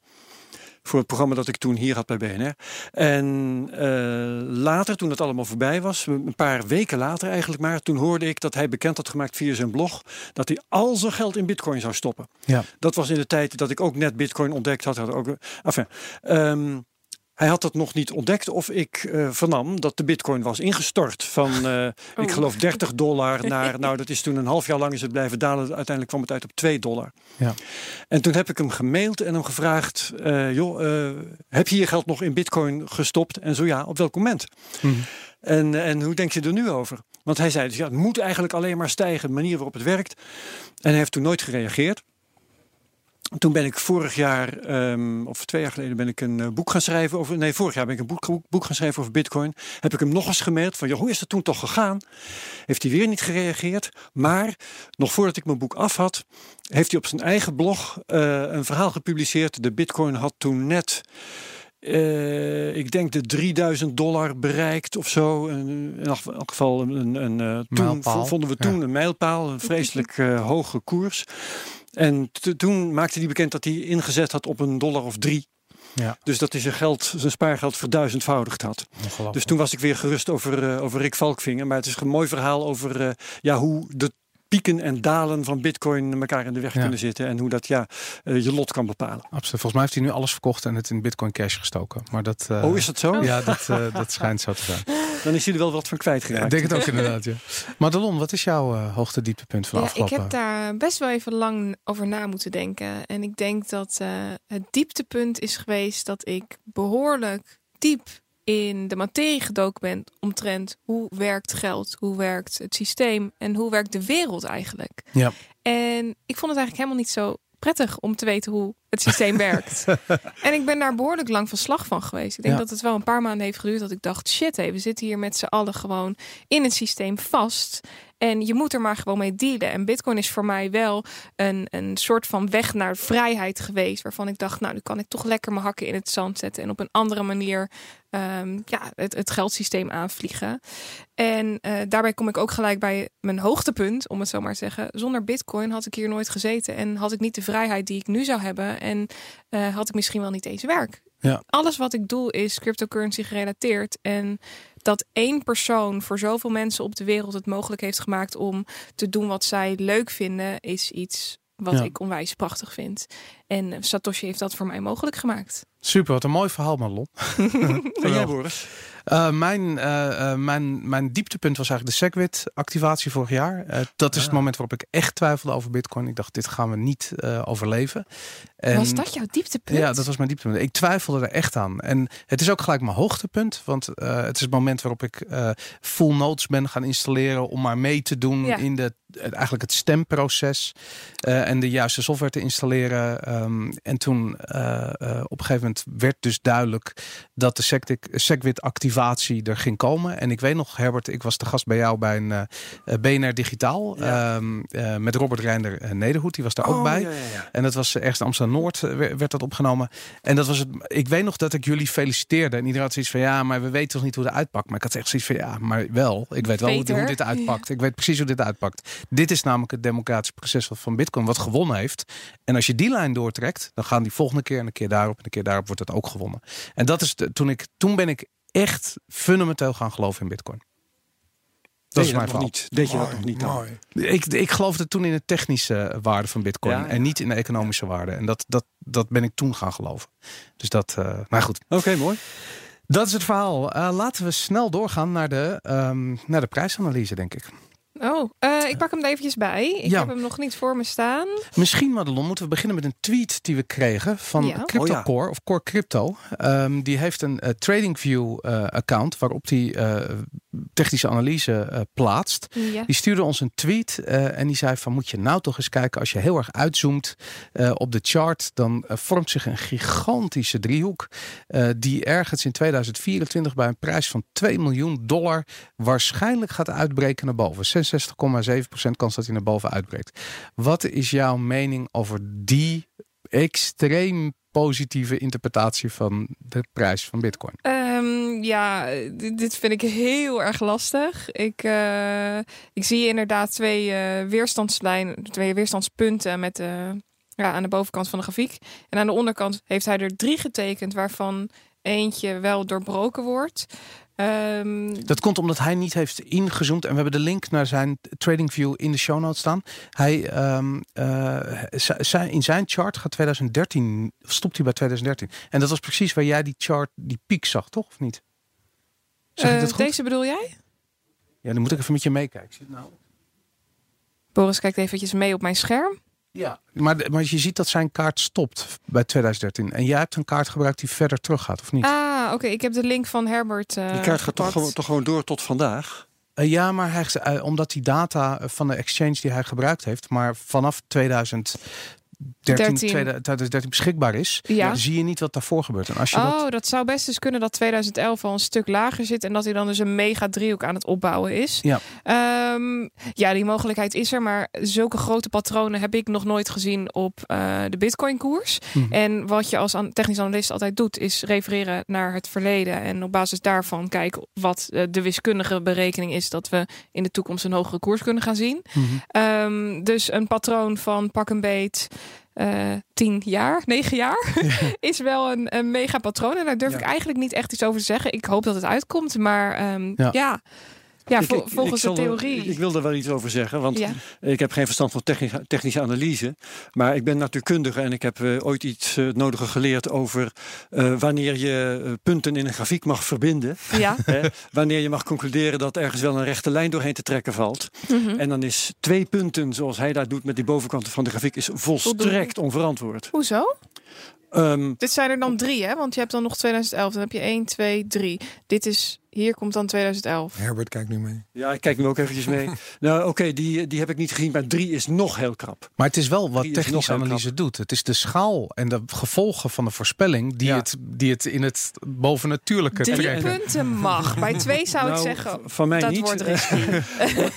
voor het programma dat ik toen hier had bij BNR. En eh, later, toen het allemaal voorbij was, een paar weken later eigenlijk maar, toen hoorde ik dat hij bekend had gemaakt via zijn blog dat hij al zijn geld in bitcoin zou stoppen. Ja. Dat was in de tijd dat ik ook net bitcoin ontdekt had. had ook, enfin, ehm, hij had dat nog niet ontdekt of ik eh, vernam dat de bitcoin was ingestort van, eh, ik geloof 30 dollar naar, nou dat is toen een half jaar lang is het blijven dalen. Uiteindelijk kwam het uit op 2 dollar. Ja. En toen heb ik hem gemaild en hem gevraagd, eh, joh, eh, heb je je geld nog in bitcoin gestopt? En zo ja, op welk moment? Mhm. En, en hoe denk je er nu over? Want hij zei dus, ja, het moet eigenlijk alleen maar stijgen, de manier waarop het werkt. En hij heeft toen nooit gereageerd. Toen ben ik vorig jaar, ehm, of twee jaar geleden, ben ik een eh, boek gaan schrijven over. Nee, vorig jaar ben ik een boek, boek gaan schrijven over Bitcoin. Heb ik hem nog eens gemaild van, joh, hoe is dat toen toch gegaan? Heeft hij weer niet gereageerd. Maar nog voordat ik mijn boek af had, heeft hij op zijn eigen blog eh, een verhaal gepubliceerd. De Bitcoin had toen net. eh, ik denk de 3000 dollar bereikt of zo. In elk geval een, een, toen Mijlpaal. vonden we toen een mijlpaal, een vreselijk hoge koers. En toen maakte hij bekend dat hij ingezet had op een dollar of drie. Ja. Dus dat hij zijn geld, zijn spaargeld verduizendvoudigd had. Dus toen was ik weer gerust over, eh, over Rick Valkvinger. Maar het is een mooi verhaal over eh, ja, hoe de pieken en dalen van bitcoin elkaar in de weg Ja. kunnen zitten. En hoe dat ja, eh, je lot kan bepalen. Absoluut. Volgens mij heeft hij nu alles verkocht en het in Bitcoin Cash gestoken. Maar dat, eh, oh, is dat zo? Ja, dat, eh, dat schijnt zo te zijn. Dan is hij er wel wat van Ik kwijtgeraakt. denk het ook inderdaad, ja. Madelon, wat is jouw eh, hoogte dieptepunt van de Ja, ik afgelopen... heb daar best wel even lang over na moeten denken. En ik denk dat eh, het dieptepunt is geweest dat ik behoorlijk diep in de materie gedoken ben omtrent hoe werkt geld, hoe werkt het systeem en hoe werkt de wereld eigenlijk. Ja. En ik vond het eigenlijk helemaal niet zo prettig om te weten hoe het systeem werkt. En ik ben daar behoorlijk lang van slag van geweest. Ik denk Ja. dat het wel een paar maanden heeft geduurd dat ik dacht, shit, hé, we zitten hier met z'n allen gewoon in het systeem vast. En je moet er maar gewoon mee dealen. En Bitcoin is voor mij wel een, een soort van weg naar vrijheid geweest. Waarvan ik dacht, nou, nu kan ik toch lekker mijn hakken in het zand zetten. En op een andere manier ehm, ja, het, het geldsysteem aanvliegen. En eh, daarbij kom ik ook gelijk bij mijn hoogtepunt, om het zo maar te zeggen. Zonder Bitcoin had ik hier nooit gezeten. En had ik niet de vrijheid die ik nu zou hebben. En eh, had ik misschien wel niet deze werk. Ja. Alles wat ik doe is cryptocurrency gerelateerd. En dat één persoon voor zoveel mensen op de wereld het mogelijk heeft gemaakt om te doen wat zij leuk vinden, is iets wat Ja. ik onwijs prachtig vind. En eh, Satoshi heeft dat voor mij mogelijk gemaakt. Super, wat een mooi verhaal, Marlon. en jij, Boris? Uh, mijn, uh, mijn, mijn dieptepunt was eigenlijk de SegWit-activatie vorig jaar. dat is het moment waarop ik echt twijfelde over Bitcoin. Ik dacht, dit gaan we niet overleven. En, was dat jouw dieptepunt? Ja, dat was mijn dieptepunt. Ik twijfelde er echt aan. En het is ook gelijk mijn hoogtepunt. Want het is het moment waarop ik full nodes ben gaan installeren om maar mee te doen in de eigenlijk het stemproces uh, en de juiste software te installeren. Um, en toen uh, uh, op een gegeven moment werd dus duidelijk dat de SegWit-activatie er ging komen. En ik weet nog, Herbert, ik was de gast bij jou bij een BNR Digitaal ja. um, met Robert Reinder Nederhoed. Die was daar ook oh, bij. Ja, ja, en dat was ergens Amsterdam Noord werd dat opgenomen. En dat was het. Ik weet nog dat ik jullie feliciteerde. En iedereen had zoiets van ja, maar we weten toch niet hoe het uitpakt. Maar ik had echt zoiets van ja, maar wel. Ik weet wel hoe, hoe, dit uitpakt. Ik weet precies hoe dit uitpakt. Dit is namelijk het democratische proces van Bitcoin wat gewonnen heeft. En als je die lijn doortrekt, dan gaan die volgende keer en een keer daarop en een keer daarop wordt het ook gewonnen. En dat is de, toen ik toen ben ik echt fundamenteel gaan geloven in Bitcoin. Dat is mijn verhaal. Niet. Deed je dat nog niet dan? Ik, ik geloofde toen in de technische waarde van Bitcoin en niet in de economische waarde. En dat, dat, dat ben ik toen gaan geloven. Dus dat, uh, maar goed. Oké, mooi. Dat is het verhaal. Uh, laten we snel doorgaan naar de, um, naar de prijsanalyse, denk ik. Oh, uh, ik pak hem er eventjes bij. Ik heb hem nog niet voor me staan. Misschien, Madelon, moeten we beginnen met een tweet die we kregen van ja. CryptoCore oh, of Core Crypto. Um, die heeft een uh, TradingView uh, account waarop die technische analyse plaatst. Ja. Die stuurde ons een tweet en die zei van moet je nou toch eens kijken als je heel erg uitzoomt op de chart, dan vormt zich een gigantische driehoek die ergens in 2024 bij een prijs van 2 miljoen dollar waarschijnlijk gaat uitbreken naar boven. 66,7% kans dat hij naar boven uitbreekt. Wat is jouw mening over die extreem positieve interpretatie van de prijs van Bitcoin? Ja, dit vind ik heel erg lastig. Ik, uh, ik zie inderdaad twee uh, weerstandslijnen, twee weerstandspunten met ja, aan de bovenkant van de grafiek. En aan de onderkant heeft hij er drie getekend, waarvan eentje wel doorbroken wordt. Um, dat komt omdat hij niet heeft ingezoomd. En we hebben de link naar zijn TradingView in de show notes staan. Hij, um, in zijn chart gaat 2013, stopt hij bij 2013. En dat was precies waar jij die chart, die piek zag, toch? Of niet? Zeg uh, goed? Deze bedoel jij? Ja, dan moet ik even met je meekijken. Nou... Boris kijkt eventjes mee op mijn scherm. Ja, maar, maar je ziet dat zijn kaart stopt bij 2013. En jij hebt een kaart gebruikt die verder terug gaat, of niet? Ah, oké. Ik heb de link van Herbert. Uh, die kaart gaat toch gewoon, toch gewoon door tot vandaag? Uh, ja, maar hij, uh, omdat die data van de exchange die hij gebruikt heeft, maar vanaf 2000 13, 2013 beschikbaar is, ja. zie je niet wat daarvoor gebeurt. En als je oh, dat... zou best eens kunnen dat 2011 al een stuk lager zit en dat hij dan dus een mega driehoek aan het opbouwen is. Ja, um, ja die mogelijkheid is er, maar zulke grote patronen heb ik nog nooit gezien op uh, de Bitcoin-koers. Mhm. En wat je als technisch analist altijd doet, is refereren naar het verleden en op basis daarvan kijken wat uh, de wiskundige berekening is dat we in de toekomst een hogere koers kunnen gaan zien. Mm um, dus een patroon van pak een beet uh, tien jaar, negen jaar, is wel een, een mega patroon. En daar durf ik eigenlijk niet echt iets over te zeggen. Ik hoop dat het uitkomt, maar um, ja. ja. Ja, volgens de theorie. ik wil er wel iets over zeggen, want ik heb geen verstand van technische, technische analyse. Maar ik ben natuurkundige en ik heb uh, ooit iets uh, nodige geleerd over uh, wanneer je punten in een grafiek mag verbinden. Ja. wanneer je mag concluderen dat ergens wel een rechte lijn doorheen te trekken valt. Mm -hmm. En dan is twee punten, zoals hij dat doet met die bovenkant van de grafiek, is volstrekt onverantwoord. Hoezo? Um, Dit zijn er dan drie, hè? Want je hebt dan nog 2011. Dan heb je 1, 2, 3. Dit is hier komt dan 2011. Herbert kijkt nu mee. Ja, ik kijk nu ook eventjes mee. nou, oké, die, die heb ik niet gezien, maar drie is nog heel krap. Maar het is wel wat technische analyse doet. Het is de schaal en de gevolgen van de voorspelling die, het, die het in het bovennatuurlijke Drie trekken. punten mag. Bij twee zou nou, ik zeggen, van mij dat niet. wordt risky.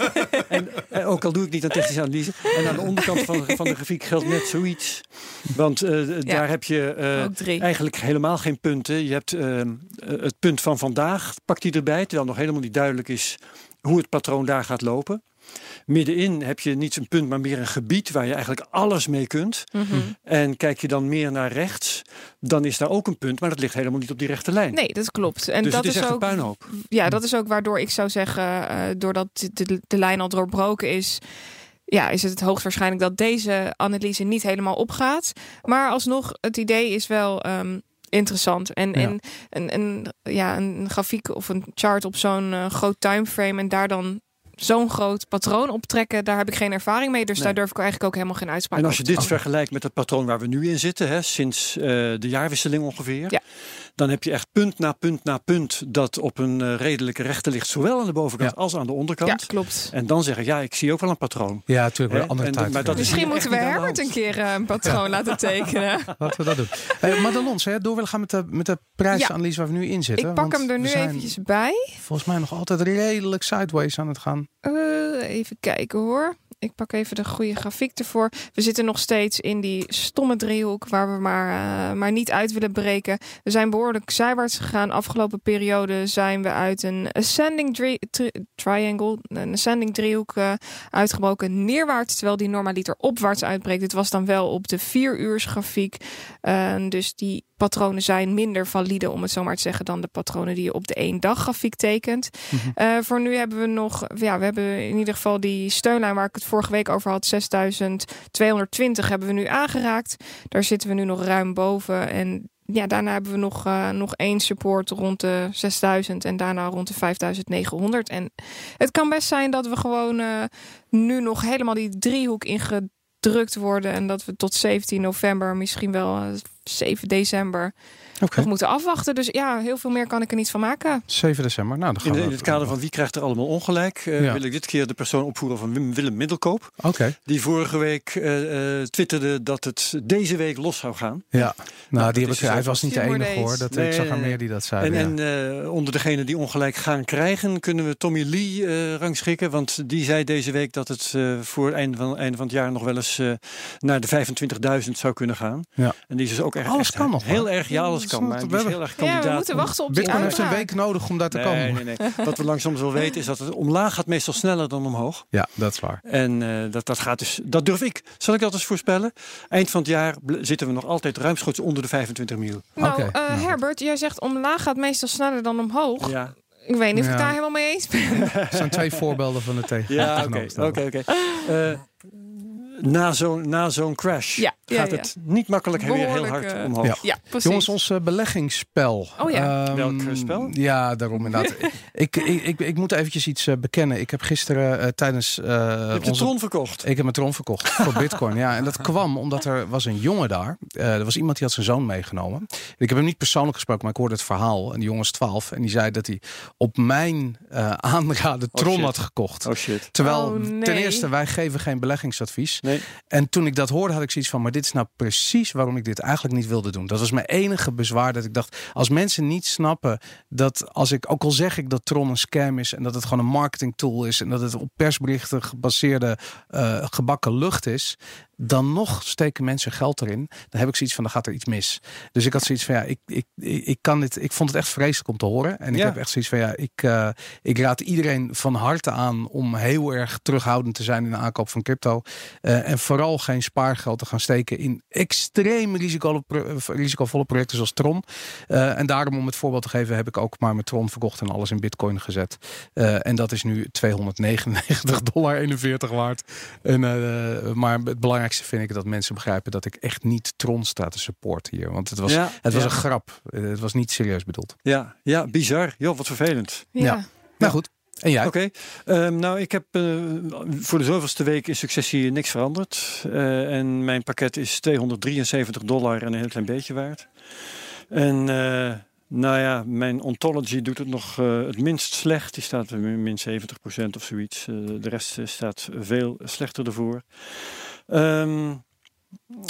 en, en, ook al doe ik niet aan technische analyse. En aan de onderkant van, van de grafiek geldt net zoiets. Want uh, daar heb je uh, eigenlijk helemaal geen punten. Je hebt uh, het punt van vandaag, pakt erbij, terwijl nog helemaal niet duidelijk is hoe het patroon daar gaat lopen. Middenin heb je niet een punt, maar meer een gebied waar je eigenlijk alles mee kunt. Mhm. En kijk je dan meer naar rechts, dan is daar ook een punt, maar dat ligt helemaal niet op die rechte lijn. Nee, dat klopt. En dus dat is, is ook een puinhoop. Ja, dat is ook waardoor ik zou zeggen, uh, doordat de, de lijn al doorbroken is, ja, is het hoogstwaarschijnlijk dat deze analyse niet helemaal opgaat. Maar alsnog, het idee is wel. Um, interessant. En, en, en, en ja, een grafiek of een chart op zo'n uh, groot timeframe en daar dan zo'n groot patroon optrekken, daar heb ik geen ervaring mee. Dus daar durf ik eigenlijk ook helemaal geen uitspraak En als je dit vergelijkt met het patroon waar we nu in zitten, hè, sinds uh, de jaarwisseling ongeveer. Ja dan heb je echt punt na punt na punt dat op een uh, redelijke rechte ligt, zowel aan de bovenkant als aan de onderkant. Ja, klopt. En dan zeggen, ja, ik zie ook wel een patroon. Ja, natuurlijk. Wel andere tijd. Maar dat Misschien moeten we Herbert een keer uh, een patroon laten tekenen. Laten we dat doen. Hey, Madelons, hè, door willen gaan met de, met de prijsanalyse waar we nu in zitten. Ik pak hem er nu eventjes bij. Volgens mij nog altijd redelijk sideways aan het gaan. Uh, even kijken hoor. Ik pak even de goede grafiek ervoor. We zitten nog steeds in die stomme driehoek waar we maar, uh, maar niet uit willen breken. We zijn behoorlijk zijwaarts gegaan. Afgelopen periode zijn we uit een ascending tri triangle, een ascending driehoek uh, uitgebroken neerwaarts, terwijl die normaliter opwaarts uitbreekt. Dit was dan wel op de vier uur grafiek. Uh, dus die patronen zijn minder valide, om het zo maar te zeggen, dan de patronen die je op de één dag grafiek tekent. Mm -hmm. uh, voor nu hebben we nog, ja, we hebben in ieder geval die steunlijn waar ik het vorige week over had, 6220 hebben we nu aangeraakt. Daar zitten we nu nog ruim boven. En ja, daarna hebben we nog, uh, nog één support rond de 6000 en daarna rond de 5900. En het kan best zijn dat we gewoon uh, nu nog helemaal die driehoek ingedrukt worden en dat we tot 17 november, misschien wel 7 december okay. nog moeten afwachten. Dus ja, heel veel meer kan ik er niet van maken. 7 december. Nou, dan gaan in, we in het kader van wie krijgt er allemaal ongelijk, uh, ja. wil ik dit keer de persoon opvoeren van Wim Willem Middelkoop. Okay. Die vorige week uh, uh, twitterde dat het deze week los zou gaan. Ja, nou, nou die heb ik, hij was niet de enige hoor. Dat, nee, ik zag er meer die dat zeiden. En, ja. en onder degenen die ongelijk gaan krijgen, kunnen we Tommy Lee rangschikken. Want die zei deze week dat het voor het einde van, einde van het jaar nog wel eens naar de 25.000 zou kunnen gaan. Ja. En die is dus ook echt, alles echt, kan nog. Heel erg, ja, alles kan. Maar die is heel erg kandidaat. Ja, we moeten wachten op Bitcoin die heeft een week nodig om daar te nee, komen. Nee, nee. Wat we langzaam wel weten is dat het omlaag gaat meestal sneller dan omhoog. Ja, dat is waar. En uh, dat, dat gaat dus, dat durf ik. Zal ik dat eens voorspellen? Eind van het jaar zitten we nog altijd ruimschoots onder de 25 mil. Nou, okay. uh, Herbert, jij zegt omlaag gaat meestal sneller dan omhoog. Ja. Ik weet niet of Ja. ik daar helemaal mee eens ben. Er zijn twee voorbeelden van de tegen. Ja, oké, oké, oké. Eh, Na zo'n na zo'n crash ja, gaat ja. het niet makkelijk weer heel hard eh, omhoog. Ja. Ja, precies. Jongens, ons uh, beleggingsspel. Oh ja. Ehm, Welk, uh, spel? Ja, daarom inderdaad. ik, ik, ik, ik moet eventjes iets uh, bekennen. Ik heb gisteren uh, tijdens... Je hebt de tron verkocht. Ik heb mijn tron verkocht voor bitcoin. ja, en dat kwam omdat er was een jongen daar. Uh, er was iemand die had zijn zoon meegenomen. Ik heb hem niet persoonlijk gesproken, maar ik hoorde het verhaal. En die jongen is 12 en die zei dat hij op mijn uh, aanraden Oh, tron had gekocht. Oh shit. Terwijl Oh, nee. ten eerste wij geven geen beleggingsadvies. Nee. En toen ik dat hoorde had ik zoiets van, maar dit is nou precies waarom ik dit eigenlijk niet wilde doen. Dat was mijn enige bezwaar dat ik dacht, als mensen niet snappen dat als ik, ook al zeg ik dat Tron een scam is en dat het gewoon een marketing tool is en dat het op persberichten gebaseerde uh, gebakken lucht is, dan nog steken mensen geld erin. Dan heb ik zoiets van, dan gaat er iets mis. Dus ik had zoiets van, ja, ik, ik, ik kan dit, ik vond het echt vreselijk om te horen. En ik Ja. heb echt zoiets van, ja, ik, uh, ik raad iedereen van harte aan om heel erg terughoudend te zijn in de aankoop van crypto. Uh, en vooral geen spaargeld te gaan steken in extreem risicovolle, risicovolle projecten zoals Tron. Uh, en daarom, om het voorbeeld te geven, heb ik ook maar mijn Tron verkocht en alles in bitcoin gezet. En dat is nu 299 dollar 41 waard. En, maar het belangrijkste vind ik dat mensen begrijpen dat ik echt niet Tron sta te supporten hier. Want het was, Ja, het was ja. een grap. Het was niet serieus bedoeld. Ja, ja, bizar. Joh, wat vervelend. Ja. Ja. Nou goed. En jij? Oké, Ehm, nou ik heb eh, voor de zoveelste week in successie niks veranderd. Eh, en mijn pakket is 273 dollar en een heel klein beetje waard. En eh, nou ja, mijn ontology doet het nog eh, het minst slecht. Die staat min min 70% of zoiets. Eh, de rest staat veel slechter ervoor. Ähm,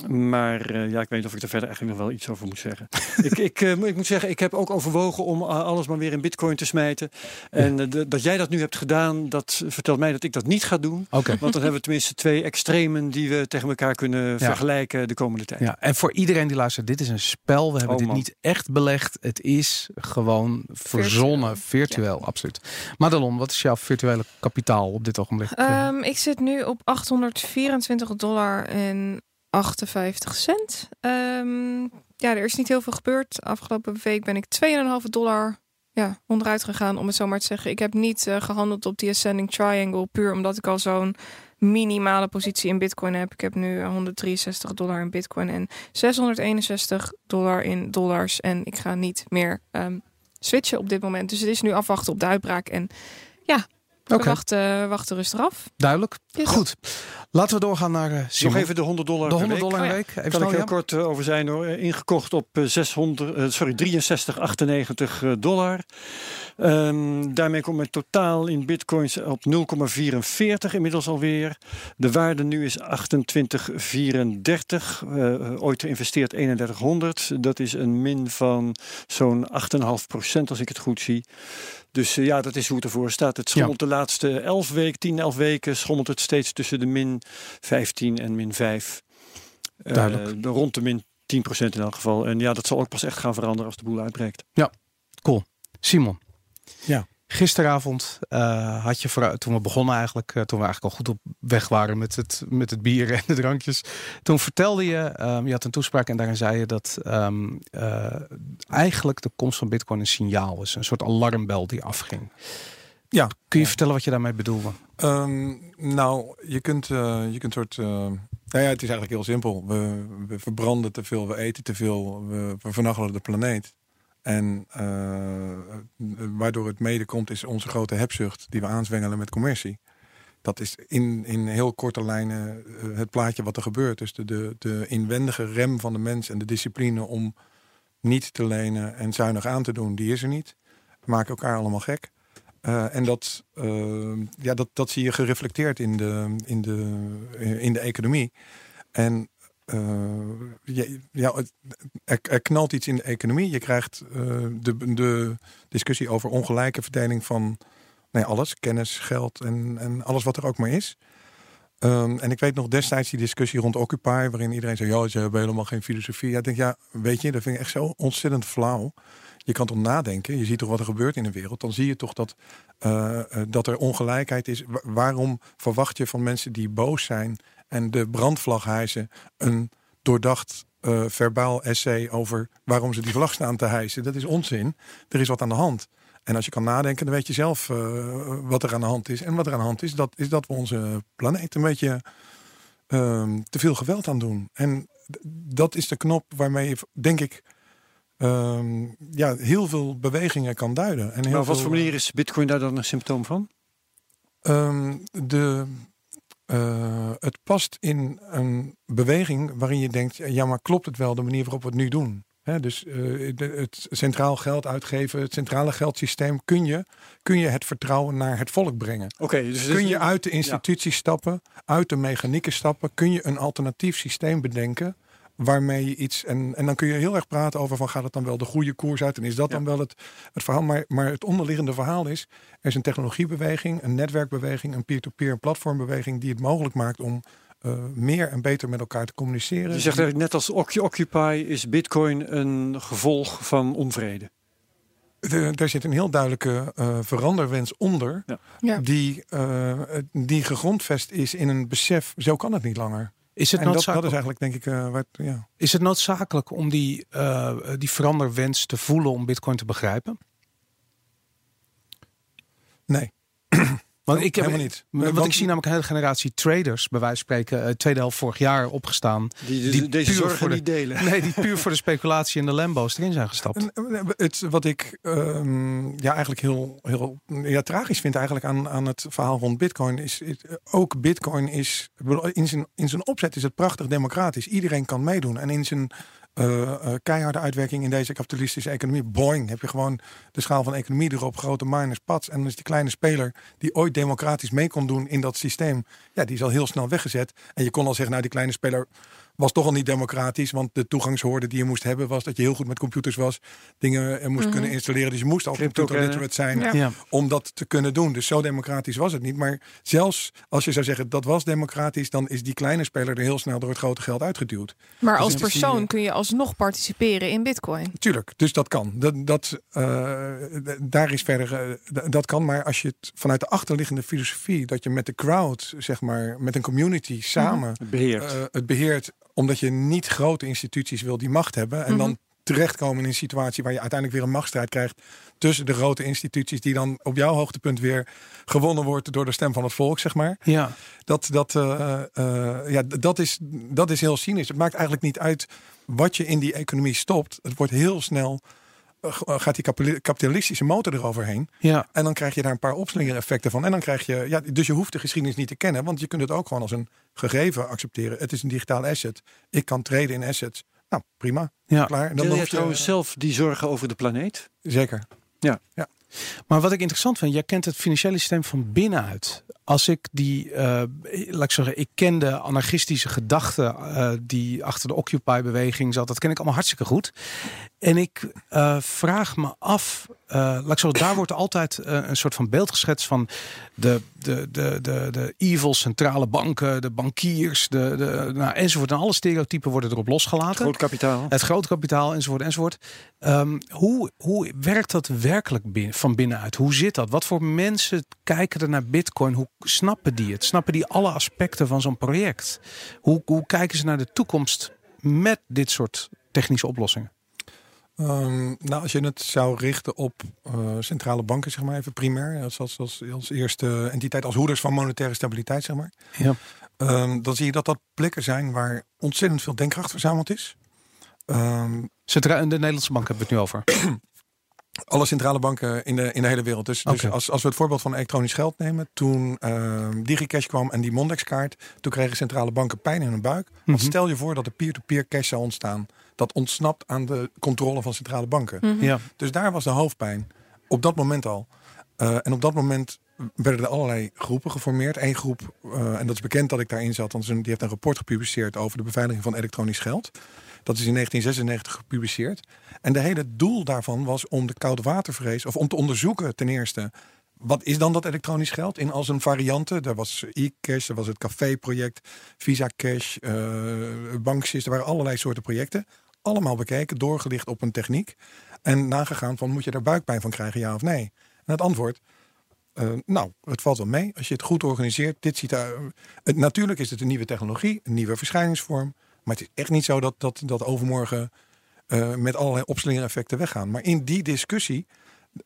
maar eh, ja, ik weet niet of ik er verder eigenlijk nog wel iets over moet zeggen. ik, ik, eh, ik moet zeggen, ik heb ook overwogen om uh, alles maar weer in bitcoin te smijten. En uh, de, dat jij dat nu hebt gedaan, dat vertelt mij dat ik dat niet ga doen. Oké. Want dan hebben we tenminste twee extremen die we tegen elkaar kunnen ja. vergelijken de komende tijd. Ja, en voor iedereen die luistert, dit is een spel. We hebben Oh, dit man. niet echt belegd. Het is gewoon verzonnen, virtueel, absoluut. Madelon, wat is jouw virtuele kapitaal op dit ogenblik? Um, ik zit nu op 824 dollar en 58 cent. Um, ja, er is niet heel veel gebeurd. Afgelopen week ben ik 2,5 dollar ja, onderuit gegaan, om het zo maar te zeggen. Ik heb niet uh, gehandeld op die ascending triangle, puur omdat ik al zo'n minimale positie in bitcoin heb. Ik heb nu 163 dollar in bitcoin en 661 dollar in dollars. En ik ga niet meer um, switchen op dit moment. Dus het is nu afwachten op de uitbraak. En ja, we wachten, wachten rustig af. Duidelijk. Goed. Laten we doorgaan naar uh, Nog even de 100 dollar De 100 dollar week. Even kan ik heel kort uh, over zijn hoor. Ingekocht op 600, uh, sorry, 63,98 dollar. Um, daarmee komt mijn totaal in bitcoins op 0,44 inmiddels alweer. De waarde nu is 28,34. ooit geïnvesteerd 3100. Dat is een min van zo'n 8,5 procent als ik het goed zie. Dus uh, ja, dat is hoe het ervoor staat. Het schommelt ja. de laatste 11 weken, 10, 11 weken, schommelt het steeds tussen de min 15 en min 5. Duidelijk. Uh, rond de min 10% in elk geval. En ja, dat zal ook pas echt gaan veranderen als de boel uitbreekt. Ja, cool. Simon. Ja. Gisteravond uh, had je vooruit, toen we begonnen eigenlijk, uh, toen we eigenlijk al goed op weg waren met het, met het bier en de drankjes. Toen vertelde je, um, je had een toespraak en daarin zei je dat um, uh, eigenlijk de komst van Bitcoin een signaal is, een soort alarmbel die afging. Ja. Kun je vertellen wat je daarmee bedoelde? Um, nou, je kunt, je kunt soort. nou ja, het is eigenlijk heel simpel. We, we verbranden te veel, we eten te veel, we, we vernachelen de planeet. En uh, waardoor het mede komt is onze grote hebzucht die we aanzwengelen met commercie. Dat is in, in heel korte lijnen uh, het plaatje wat er gebeurt. Dus de, de, de inwendige rem van de mens en de discipline om niet te lenen en zuinig aan te doen, die is er niet. We maken elkaar allemaal gek. Uh, en dat, ja, dat, dat zie je gereflecteerd in de, in de, in de economie. En uh, ja, er, er, knalt iets in de economie. Je krijgt uh, de, de, discussie over ongelijke verdeling van nee, alles, kennis, geld en, en alles wat er ook maar is. Um, en ik weet nog destijds die discussie rond Occupy, waarin iedereen zei: Ja, ze hebben helemaal geen filosofie. Ja, denk, ja, weet je, dat vind ik echt zo ontzettend flauw. Je kan toch nadenken, je ziet toch wat er gebeurt in de wereld. Dan zie je toch dat, uh, dat er ongelijkheid is. Waarom verwacht je van mensen die boos zijn en de brandvlag hijsen een doordacht uh, verbaal essay over waarom ze die vlag staan te hijsen. Dat is onzin. Er is wat aan de hand. En als je kan nadenken, dan weet je zelf uh, wat er aan de hand is. En wat er aan de hand is, dat is dat we onze planeet een beetje uh, te veel geweld aan doen. En dat is de knop waarmee je, denk ik, ehm, ja, heel veel bewegingen kan duiden. En heel maar op wat veel, voor manier is Bitcoin daar dan een symptoom van? ehm, de uh, het past in een beweging waarin je denkt: ja, maar klopt het wel de manier waarop we het nu doen? He, dus uh, de, het centraal geld uitgeven, het centrale geldsysteem, kun je, kun je het vertrouwen naar het volk brengen. Okay, dus kun je uit de instituties ja. stappen, uit de mechanieken stappen, kun je een alternatief systeem bedenken waarmee je iets. En, en dan kun je heel erg praten over van gaat het dan wel de goede koers uit en is dat ja. dan wel het, het verhaal. Maar, maar het onderliggende verhaal is: er is een technologiebeweging, een netwerkbeweging, een peer-to-peer -peer platformbeweging die het mogelijk maakt om uh, meer en beter met elkaar te communiceren. Je zegt eigenlijk net als Occupy is Bitcoin een gevolg van onvrede. De, daar zit een heel duidelijke uh, veranderwens onder, ja. Ja. Die, uh, die gegrondvest is in een besef: zo kan het niet langer. Is het en dat, noodzakelijk, dat is eigenlijk denk ik uh, wat, ja. is het noodzakelijk om die, uh, die veranderwens te voelen om Bitcoin te begrijpen? Nee. Want ik heb helemaal niet. Want, want ik zie namelijk een hele generatie traders, bij wijze van spreken, uh, tweede helft vorig jaar opgestaan. Die, die deze zorgen voor de, niet delen. Nee, die puur voor de speculatie en de Lambo's erin zijn gestapt. Het, wat ik um, ja, eigenlijk heel, heel ja, tragisch vind eigenlijk aan, aan het verhaal rond Bitcoin is, is ook Bitcoin is in zijn, in zijn opzet is het prachtig democratisch. Iedereen kan meedoen en in zijn uh, keiharde uitwerking in deze kapitalistische economie. Boing, heb je gewoon de schaal van economie erop, grote miners, pats. En dan is die kleine speler die ooit democratisch mee kon doen in dat systeem, ja, die is al heel snel weggezet. En je kon al zeggen, nou, die kleine speler was toch al niet democratisch, want de toegangshoorde die je moest hebben was dat je heel goed met computers was, dingen moest mm -hmm. kunnen installeren. Dus je moest al computer literate zijn ja. Ja. om dat te kunnen doen. Dus zo democratisch was het niet. Maar zelfs als je zou zeggen dat was democratisch, dan is die kleine speler er heel snel door het grote geld uitgeduwd. Maar dus als persoon die, kun je alsnog participeren in Bitcoin. Tuurlijk, dus dat kan. Dat, dat, uh, daar is verder, uh, dat kan. Maar als je het vanuit de achterliggende filosofie, dat je met de crowd, zeg maar, met een community samen het beheert, uh, het beheert omdat je niet grote instituties wil die macht hebben. En mm -hmm. dan terechtkomen in een situatie waar je uiteindelijk weer een machtsstrijd krijgt tussen de grote instituties, die dan op jouw hoogtepunt weer gewonnen wordt door de stem van het volk, zeg maar. Ja. Dat, dat, uh, uh, ja, dat, is, dat is heel cynisch. Het maakt eigenlijk niet uit wat je in die economie stopt. Het wordt heel snel eh, gaat die kapitalistische motor eroverheen. Ja. En dan krijg je daar een paar opslingereffecten van. En dan krijg je, ja, dus je hoeft de geschiedenis niet te kennen, want je kunt het ook gewoon als een gegeven accepteren. Het is een digitaal asset. Ik kan traden in assets. Nou, prima. Ja. Klaar. Dan Deel je trouwens zelf die zorgen over de planeet? Zeker. Ja. ja. Maar wat ik interessant vind, jij kent het financiële systeem van binnenuit. Als ik die, uh, laat ik zeggen, ik ken de anarchistische gedachten uh, die achter de Occupy-beweging zat. Dat ken ik allemaal hartstikke goed. En ik uh, vraag me af, laat ik zeggen, daar wordt altijd een soort van beeld geschetst van de, de, de, de, de evil centrale banken, de bankiers, de, de, nou, enzovoort. En alle stereotypen worden erop losgelaten. Het groot kapitaal. Het groot kapitaal, enzovoort, enzovoort. Um, hoe, hoe werkt dat werkelijk binnen, van binnenuit? Hoe zit dat? Wat voor mensen kijken er naar Bitcoin? Hoe snappen die het? Snappen die alle aspecten van zo'n project? Hoe, hoe kijken ze naar de toekomst met dit soort technische oplossingen? Um, nou, als je het zou richten op uh, centrale banken, zeg maar even primair, als, als, als, als eerste entiteit, als hoeders van monetaire stabiliteit, zeg maar. Ja. Um, dan zie je dat dat plekken zijn waar ontzettend veel denkkracht verzameld is. Um, Centra de Nederlandse bank hebben we het nu over. Alle centrale banken in de, in de hele wereld. Dus, dus als, als we het voorbeeld van elektronisch geld nemen. Toen uh, DigiCash kwam en die Mondex-kaart. Toen kregen centrale banken pijn in hun buik. Want Mhm. stel je voor dat er peer-to-peer cash zou ontstaan. Dat ontsnapt aan de controle van centrale banken. Mhm. Ja. Dus daar was de hoofdpijn. Op dat moment al. Uh, en op dat moment werden er allerlei groepen geformeerd. Eén groep, uh, en dat is bekend dat ik daarin zat. Want die heeft een rapport gepubliceerd over de beveiliging van elektronisch geld. Dat is in 1996 gepubliceerd. En de hele doel daarvan was om de koude watervrees, of om te onderzoeken ten eerste. Wat is dan dat elektronisch geld in als een variante? Daar was e-cash, er was het café-project, Visa Cash, uh, Banksys. Er waren allerlei soorten projecten. Allemaal bekeken, doorgelicht op een techniek. En nagegaan van moet je er buikpijn van krijgen, ja of nee? En het antwoord, uh, nou, het valt wel mee. Als je het goed organiseert, dit ziet er. Uh, natuurlijk is het een nieuwe technologie, een nieuwe verschijningsvorm. Maar het is echt niet zo dat, dat, dat overmorgen uh, met allerlei opslingereffecten weggaan. Maar in die discussie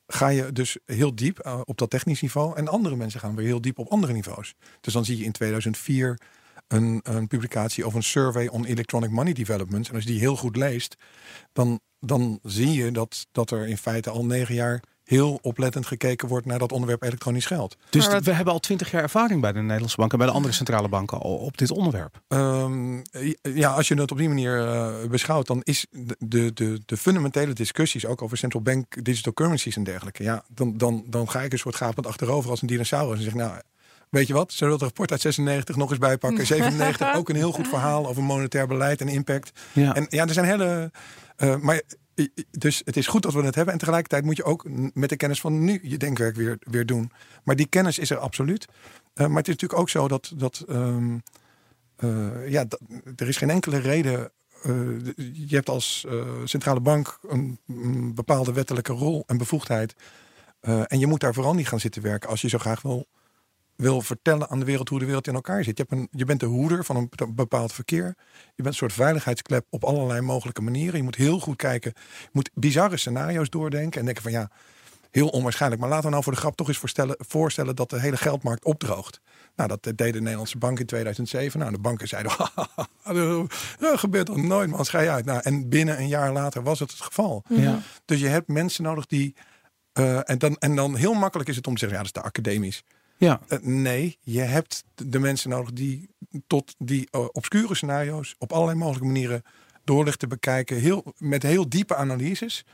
ga je dus heel diep uh, op dat technisch niveau. En andere mensen gaan weer heel diep op andere niveaus. Dus dan zie je in 2004 een, een publicatie over een survey on electronic money development. En als je die heel goed leest, dan, dan zie je dat, dat er in feite al negen jaar heel oplettend gekeken wordt naar dat onderwerp elektronisch geld. Dus wat... we hebben al twintig jaar ervaring bij de Nederlandse banken en bij de andere centrale banken op dit onderwerp. Um, ja, als je het op die manier uh, beschouwt, dan is de, de, de, fundamentele discussies ook over central bank digital currencies en dergelijke. Ja, dan, dan, dan ga ik een soort gapend achterover als een dinosaurus en zeg nou. Weet je wat? Zullen we dat rapport uit 96 nog eens bijpakken? 97 ook een heel goed verhaal over monetair beleid en impact. Ja. En ja, er zijn hele. Uh, maar dus het is goed dat we het hebben. En tegelijkertijd moet je ook met de kennis van nu je denkwerk weer, weer doen. Maar die kennis is er absoluut. Uh, maar het is natuurlijk ook zo dat. dat um, uh, ja, er is geen enkele reden. Uh, je hebt als centrale bank een, een, bepaalde wettelijke rol en bevoegdheid. en je moet daar vooral niet gaan zitten werken als je zo graag wil, wil vertellen aan de wereld hoe de wereld in elkaar zit. Je, hebt een, je bent de hoeder van een bepaald verkeer. Je bent een soort veiligheidsklep op allerlei mogelijke manieren. Je moet heel goed kijken. Je moet bizarre scenario's doordenken. En denken van ja, heel onwaarschijnlijk. Maar laten we nou voor de grap toch eens voorstellen, voorstellen dat de hele geldmarkt opdroogt. Nou, dat deed de Nederlandse bank in 2007. Nou, de banken zeiden, dat gebeurt toch nooit, man, schij uit. Nou, en binnen een jaar later was het het geval. Ja. Dus je hebt mensen nodig die... Uh, en, dan, en dan heel makkelijk is het om te zeggen, ja, dat is te academisch. Ja. Uh, nee, je hebt de mensen nodig die tot die uh, obscure scenario's op allerlei mogelijke manieren doorlichten bekijken. Heel, met heel diepe analyses.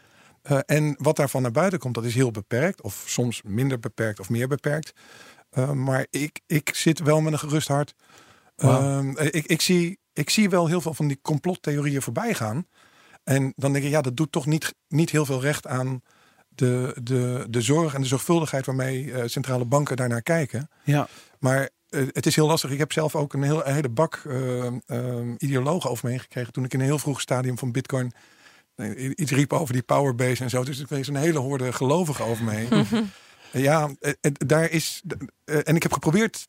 Uh, en wat daarvan naar buiten komt, dat is heel beperkt. Of soms minder beperkt of meer beperkt. Maar ik, ik zit wel met een gerust hart. Wow. ik, ik, zie, ik zie wel heel veel van die complottheorieën voorbij gaan. En dan denk ik, ja, dat doet toch niet, niet heel veel recht aan de, de, de zorg en de zorgvuldigheid waarmee uh, centrale banken daarnaar kijken. Ja. Maar uh, het is heel lastig. Ik heb zelf ook een, heel, een hele bak uh, ideologen over me heen gekregen toen ik in een heel vroeg stadium van Bitcoin iets riep over die powerbase en zo. Dus ik kreeg een hele hoorde gelovigen over me heen. Ja, daar is. En ik heb geprobeerd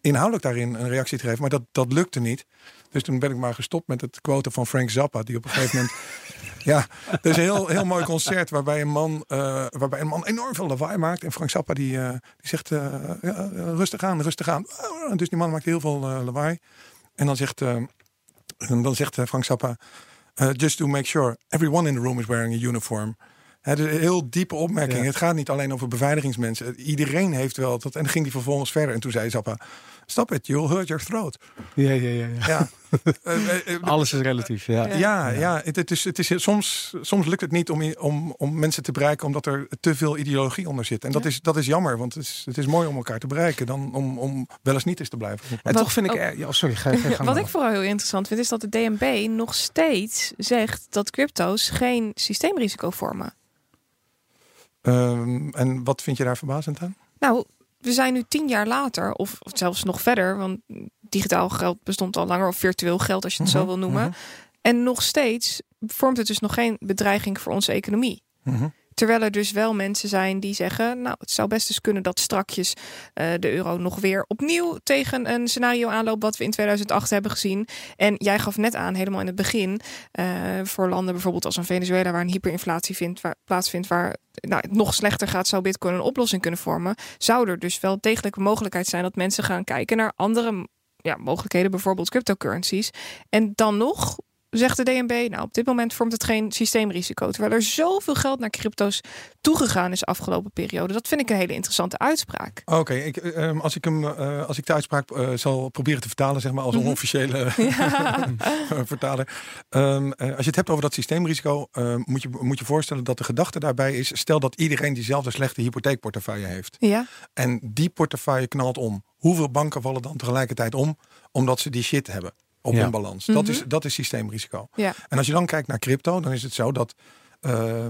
inhoudelijk daarin een reactie te geven, maar dat, dat lukte niet. Dus toen ben ik maar gestopt met het quote van Frank Zappa, die op een gegeven moment. ja, er is een heel, heel mooi concert waarbij een, man, uh, waarbij een man enorm veel lawaai maakt. En Frank Zappa die, uh, die zegt: ja, rustig aan, rustig aan. Dus die man maakt heel veel lawaai. En dan zegt, dan zegt Frank Zappa: Just to make sure everyone in the room is wearing a uniform. Het is een heel diepe opmerking. Het gaat niet alleen over beveiligingsmensen. Iedereen heeft wel dat. En dan ging hij vervolgens verder. En toen zei Zappa: Stop it, you'll hurt your throat. Ja, ja, ja. ja. ja. Eh, eh, eh, Alles is relatief, ja. Ja, ja. Het, het, is, het is, soms, soms lukt het niet om, om, om mensen te bereiken omdat er te veel ideologie onder zit. En dat, is, dat is jammer, want het is, het is mooi om elkaar te bereiken dan om, om wel eens niet eens te blijven. En toch vind ik... Er, ja, sorry, ga, ga Wat ik vooral heel interessant vind, is dat de DNB nog steeds zegt dat crypto's geen systeemrisico vormen. Um, en wat vind je daar verbazend aan? Nou, we zijn nu tien jaar later, of, of, zelfs nog verder, want digitaal geld bestond al langer, of virtueel geld als je het zo mhm, wil noemen. Mhm. En nog steeds vormt het dus nog geen bedreiging voor onze economie. Mhm. Terwijl er dus wel mensen zijn die zeggen, nou, het zou best eens kunnen dat strakjes uh, de euro nog weer opnieuw tegen een scenario aanloopt wat we in 2008 hebben gezien. En jij gaf net aan, helemaal in het begin, uh, voor landen bijvoorbeeld als een Venezuela, waar een hyperinflatie vindt, waar, plaatsvindt, waar nou, het nog slechter gaat, zou Bitcoin een oplossing kunnen vormen. Zou er dus wel degelijk een mogelijkheid zijn dat mensen gaan kijken naar andere ja, mogelijkheden, bijvoorbeeld cryptocurrencies. En dan nog zegt de DNB, nou op dit moment vormt het geen systeemrisico. Terwijl er zoveel geld naar crypto's toegegaan is afgelopen periode. Dat vind ik een hele interessante uitspraak. Oké, ik, ehm, als ik hem, uh, als ik de uitspraak uh, zal proberen te vertalen, zeg maar als een mhm. onofficiële vertaler. Um, als je het hebt over dat systeemrisico, moet, je, moet je voorstellen dat de gedachte daarbij is: stel dat iedereen diezelfde slechte hypotheekportefeuille heeft. Ja. En die portefeuille knalt om. Hoeveel banken vallen dan tegelijkertijd om omdat ze die shit hebben? Op ja. een balans. Dat, is, mhm. dat is systeemrisico. Ja. En als je dan kijkt naar crypto, dan is het zo dat uh,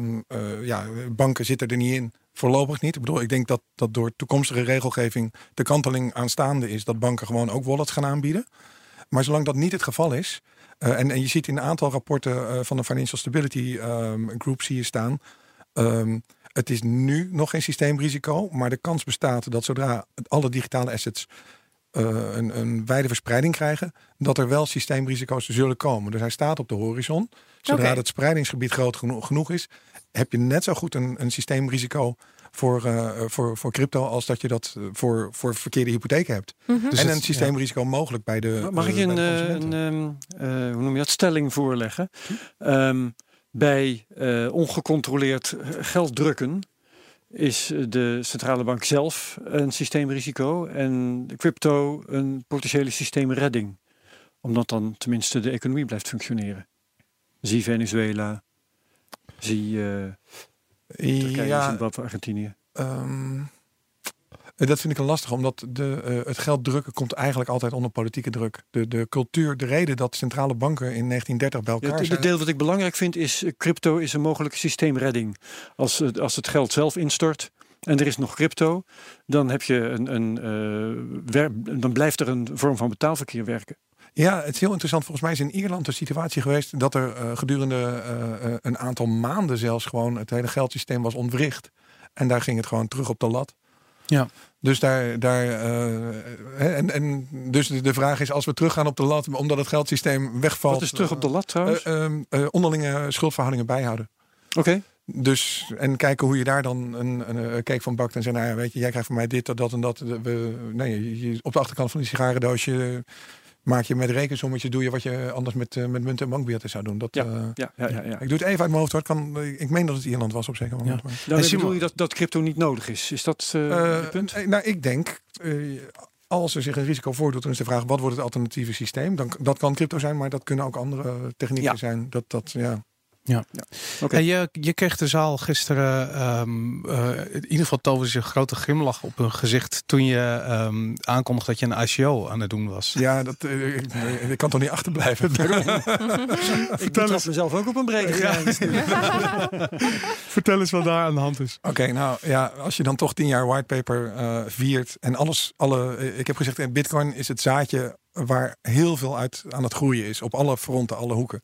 ja, banken zitten er niet in. Voorlopig niet. Ik bedoel, ik denk dat, dat door toekomstige regelgeving de kanteling aanstaande is dat banken gewoon ook wallets gaan aanbieden. Maar zolang dat niet het geval is, uh, en, en je ziet in een aantal rapporten uh, van de Financial Stability um, Group zie je staan. Um, het is nu nog geen systeemrisico, maar de kans bestaat dat zodra alle digitale assets uh, een, een wijde verspreiding krijgen, dat er wel systeemrisico's zullen komen. Dus hij staat op de horizon. Zodra het spreidingsgebied groot genoeg, is, heb je net zo goed een, een systeemrisico voor, uh, voor, voor crypto als dat je dat voor, voor verkeerde hypotheken hebt. Mm -hmm. dus en een systeemrisico mogelijk bij de. Mag ik een, een um, uh, hoe noem je dat, stelling voorleggen? Um, bij uh, ongecontroleerd geld drukken is de centrale bank zelf een systeemrisico en de crypto een potentiële systeemredding. Omdat dan tenminste de economie blijft functioneren. Zie Venezuela, zie uh, Turkije, ja, Zimbabwe, Argentinië. Um, eh, dat vind ik een lastig, omdat de, uh, het geld drukken komt eigenlijk altijd onder politieke druk. De, de cultuur, de reden dat centrale banken in 1930 bij elkaar ja, het, deel wat ik belangrijk vind is, eh, crypto is een mogelijke systeemredding. Als, als het geld zelf instort, en er is nog crypto, dan, heb je een, een, uh, dan blijft er een vorm van betaalverkeer werken. Ja, het is heel interessant. Volgens mij is in Ierland een situatie geweest dat er uh, gedurende uh, een aantal maanden zelfs gewoon het hele geldsysteem was ontwricht. En daar ging het gewoon terug op de lat. Ja. Dus daar, daar uh, en, en dus de vraag is, als we teruggaan op de lat, omdat het geldsysteem wegvalt. Wat is terug op de lat trouwens? Uh, uh, onderlinge schuldverhoudingen bijhouden. Oké. Dus en kijken hoe je daar dan een, een, cake van bakt en zeggen, nou ja, weet je, jij krijgt van mij dit, dat en dat. We, nee, je, op de achterkant van die sigarendoosje maak je met rekensommetje doe je wat je anders met, uh, met munt en bankbiljetten zou doen. Dat, ja, uh, ja, ja, ja, Ik doe het even uit mijn hoofd hoor. Kan, ik meen dat het Ierland was op zeker moment. Ja. Dan bedoel je dat, dat crypto niet nodig is? Is dat uh, het punt? Nou, ik denk, als er zich een risico voordoet, dan is de vraag, wat wordt het alternatieve systeem? Dan, dat kan crypto zijn, maar dat kunnen ook andere technieken zijn. Dat, dat, ja. Ja. ja. Okay. je, je kreeg de zaal gisteren, um, uh, in ieder geval toverde een grote grimlach op hun gezicht toen je um, aankondigde dat je een ICO aan het doen was. Ja, dat, uh, ik, ik, kan toch niet achterblijven. Vertel eens mezelf ook op een brede grens. Vertel eens wat daar aan de hand is. Oké, okay, nou ja, als je dan toch tien jaar whitepaper uh, viert en alles, alle, ik heb gezegd, Bitcoin is het zaadje waar heel veel uit aan het groeien is op alle fronten, alle hoeken.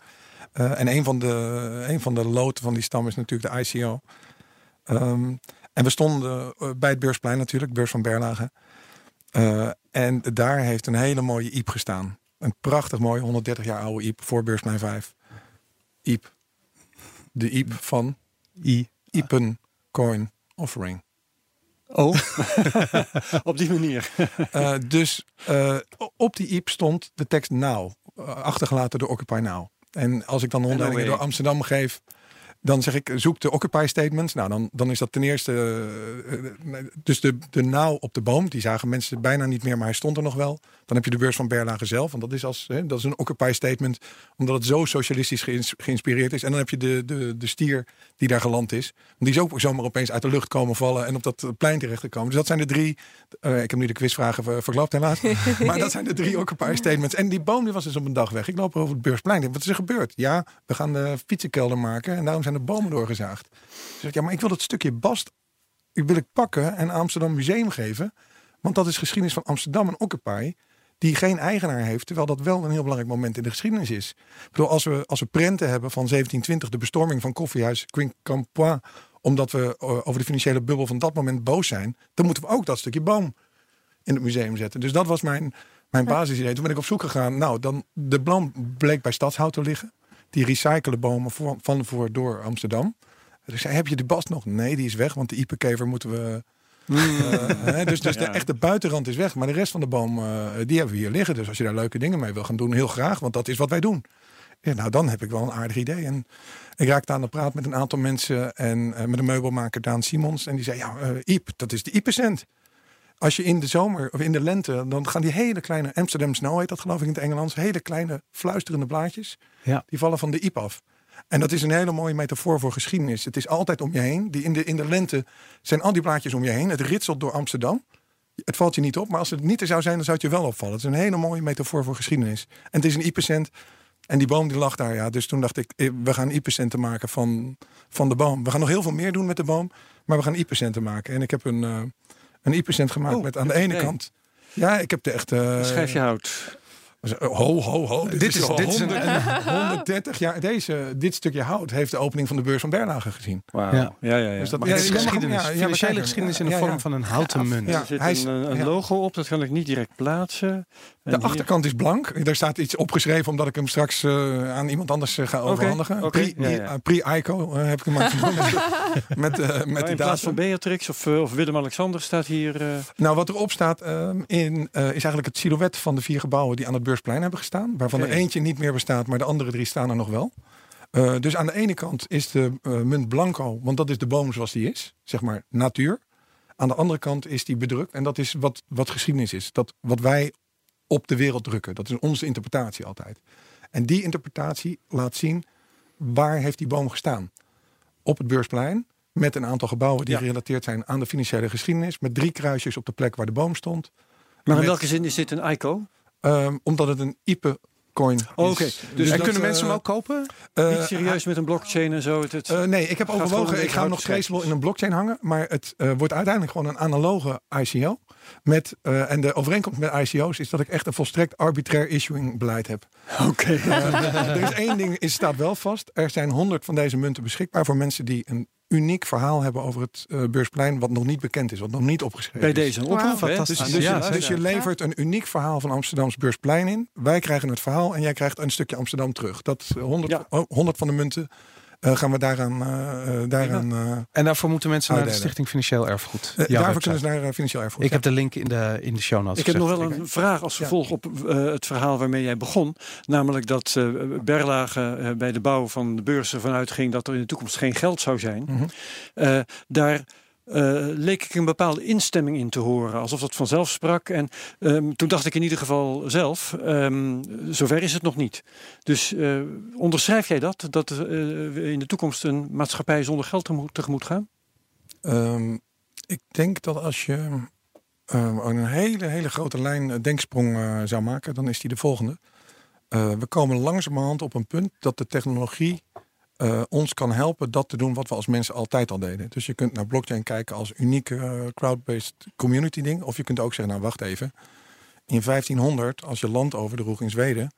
Uh, en een van, de, een van de loten van die stam is natuurlijk de ICO. Um, En we stonden bij het beursplein natuurlijk, beurs van Berlage. en daar heeft een hele mooie IEP gestaan. Een prachtig mooi 130 jaar oude IEP voor beursplein 5. IEP. De IEP van I. Iepen Coin Offering. Oh, op die manier. uh, dus uh, op die IEP stond de tekst Now, achtergelaten door Occupy Now. En als ik dan rondleidingen door Amsterdam geef, dan zeg ik, zoek de occupy statements. Nou, dan, dan is dat ten eerste. Uh, dus de, de nauw op de boom, die zagen mensen bijna niet meer, maar hij stond er nog wel. Dan heb je de beurs van Berlage zelf, want dat is, als, hè, dat is een occupy statement, omdat het zo socialistisch geïnspireerd is. En dan heb je de, de, de stier die daar geland is. Die is ook zomaar opeens uit de lucht komen vallen en op dat plein terecht te komen. Dus dat zijn de drie. Uh, ik heb nu de quizvragen verklapt, helaas. maar dat zijn de drie occupy statements. En die boom die was dus op een dag weg. Ik loop over het beursplein. Wat is er gebeurd? Ja, we gaan de fietsenkelder maken en daarom zijn de bomen doorgezaagd. Dus ik, ja, maar ik wil dat stukje bast wil ik pakken en Amsterdam Museum geven. Want dat is geschiedenis van Amsterdam en Occupy. Die geen eigenaar heeft, terwijl dat wel een heel belangrijk moment in de geschiedenis is. Ik bedoel, als we, als we prenten hebben van 1720, de bestorming van koffiehuis Quincampoix, omdat we eh, over de financiële bubbel van dat moment boos zijn, dan moeten we ook dat stukje boom in het museum zetten. Dus dat was mijn, mijn basisidee. Toen ben ik op zoek gegaan. Nou, dan, de boom bleek bij Stadshout te liggen die recyclen bomen voor, van voor door Amsterdam. Dus zei, heb je de bast nog? Nee, die is weg, want de iepenkever moeten we... Uh, dus dus de echte buitenrand is weg, maar de rest van de boom, uh, die hebben we hier liggen. Dus als je daar leuke dingen mee wil gaan doen, heel graag, want dat is wat wij doen. Ja, nou, dan heb ik wel een aardig idee. En ik raakte aan de praat met een aantal mensen en uh, met een meubelmaker Daan Simons. En die zei, ja, Iep, dat is de Iepecent. Als je in de zomer of in de lente, dan gaan die hele kleine Amsterdam Snow heet dat geloof ik in het Engels, hele kleine fluisterende blaadjes, ja. die vallen van de iep af. En dat is een hele mooie metafoor voor geschiedenis. Het is altijd om je heen. Die in, de, in de lente zijn al die blaadjes om je heen. Het ritselt door Amsterdam. Het valt je niet op, maar als het niet er zou zijn, dan zou het je wel opvallen. Het is een hele mooie metafoor voor geschiedenis. En het is een ipecent. En die boom die lag daar, ja. Dus toen dacht ik, eh, we gaan ipecenten maken van, van de boom. We gaan nog heel veel meer doen met de boom, maar we gaan ipecenten maken. En ik heb een, uh, een ipecent gemaakt oh, met aan de ene kant... Ja, ik heb de echte... Uh, Schijfje hout. Ho, ho, ho. Dit, is, dit is 130 jaar. Deze, dit stukje hout heeft de opening van de beurs van Berlage gezien. Wow. Ja. Ja, ja, ja. Dus dat ja, is geschiedenis. Ja, financiële geschiedenis in de vorm van een houten munt. er zit een, een, logo op, dat kan ik niet direct plaatsen. de achterkant is blank. Daar staat iets opgeschreven omdat ik hem straks uh, aan iemand anders uh, ga overhandigen. Okay. Pre-ICO uh, heb ik hem maar met, uh, met oh, In plaats van Beatrix of, of Willem-Alexander staat hier... Nou, wat erop staat ehm, in, is eigenlijk het silhouet van de vier gebouwen die aan het beurs Plein hebben gestaan. Waarvan er eentje niet meer bestaat, maar de andere drie staan er nog wel. Uh, dus aan de ene kant is de uh, munt blanco, want dat is de boom zoals die is, zeg maar natuur. Aan de andere kant is die bedrukt en dat is wat, wat geschiedenis is. Dat wat wij op de wereld drukken. Dat is onze interpretatie altijd. En die interpretatie laat zien waar heeft die boom gestaan. Op het beursplein met een aantal gebouwen die gerelateerd zijn aan de financiële geschiedenis. Met drie kruisjes op de plek waar de boom stond. Maar in welke zin is dit een ICO? Um, omdat het een IPE coin. Oh, Oké, dus, dus en kunnen mensen hem ook kopen? Uh, Niet serieus met een blockchain en zo? Het, het uh, nee, ik heb overwogen, ik ga hem nog traceable in een blockchain hangen. Maar het wordt uiteindelijk gewoon een analoge ICO. Met, en de overeenkomst met ICO's is dat ik echt een volstrekt arbitrair issuing beleid heb. Oké. er is één ding, is staat wel vast. Er zijn honderd van deze munten beschikbaar voor mensen die een uniek verhaal hebben over het uh, beursplein wat nog niet bekend is, wat nog niet opgeschreven Bij deze is. oproep, wow. dus, dus, ja, dus, je levert een uniek verhaal van Amsterdams beursplein in. Wij krijgen het verhaal en jij krijgt een stukje Amsterdam terug. Dat 100, ja. 100 van de munten uh, gaan we daaraan. Uh, daaraan uh, en daarvoor moeten mensen naar de Stichting Financieel Erfgoed. daarvoor kunnen ze naar Financieel Erfgoed. Ik heb de link in de, in de show notes. Ik heb nog wel een vraag als vervolg op het verhaal waarmee jij begon. Namelijk dat Berlage bij de bouw van de beurzen vanuit ging dat er in de toekomst geen geld zou zijn. Mm -hmm. daar uh, leek ik een bepaalde instemming in te horen. Alsof dat vanzelf sprak. En um, toen dacht ik in ieder geval zelf, um, zover is het nog niet. Dus uh, onderschrijf jij dat? Dat uh, we in de toekomst een maatschappij zonder geld tegemoet, gaan? Um, ik denk dat als je een hele, hele grote lijn denksprong zou maken, dan is die de volgende. we komen langzamerhand op een punt dat de technologie uh, ons kan helpen dat te doen wat we als mensen altijd al deden. Dus je kunt naar blockchain kijken als unieke uh, crowd-based community ding. Of je kunt ook zeggen, nou wacht even. In 1500, als je land overdroeg in Zweden,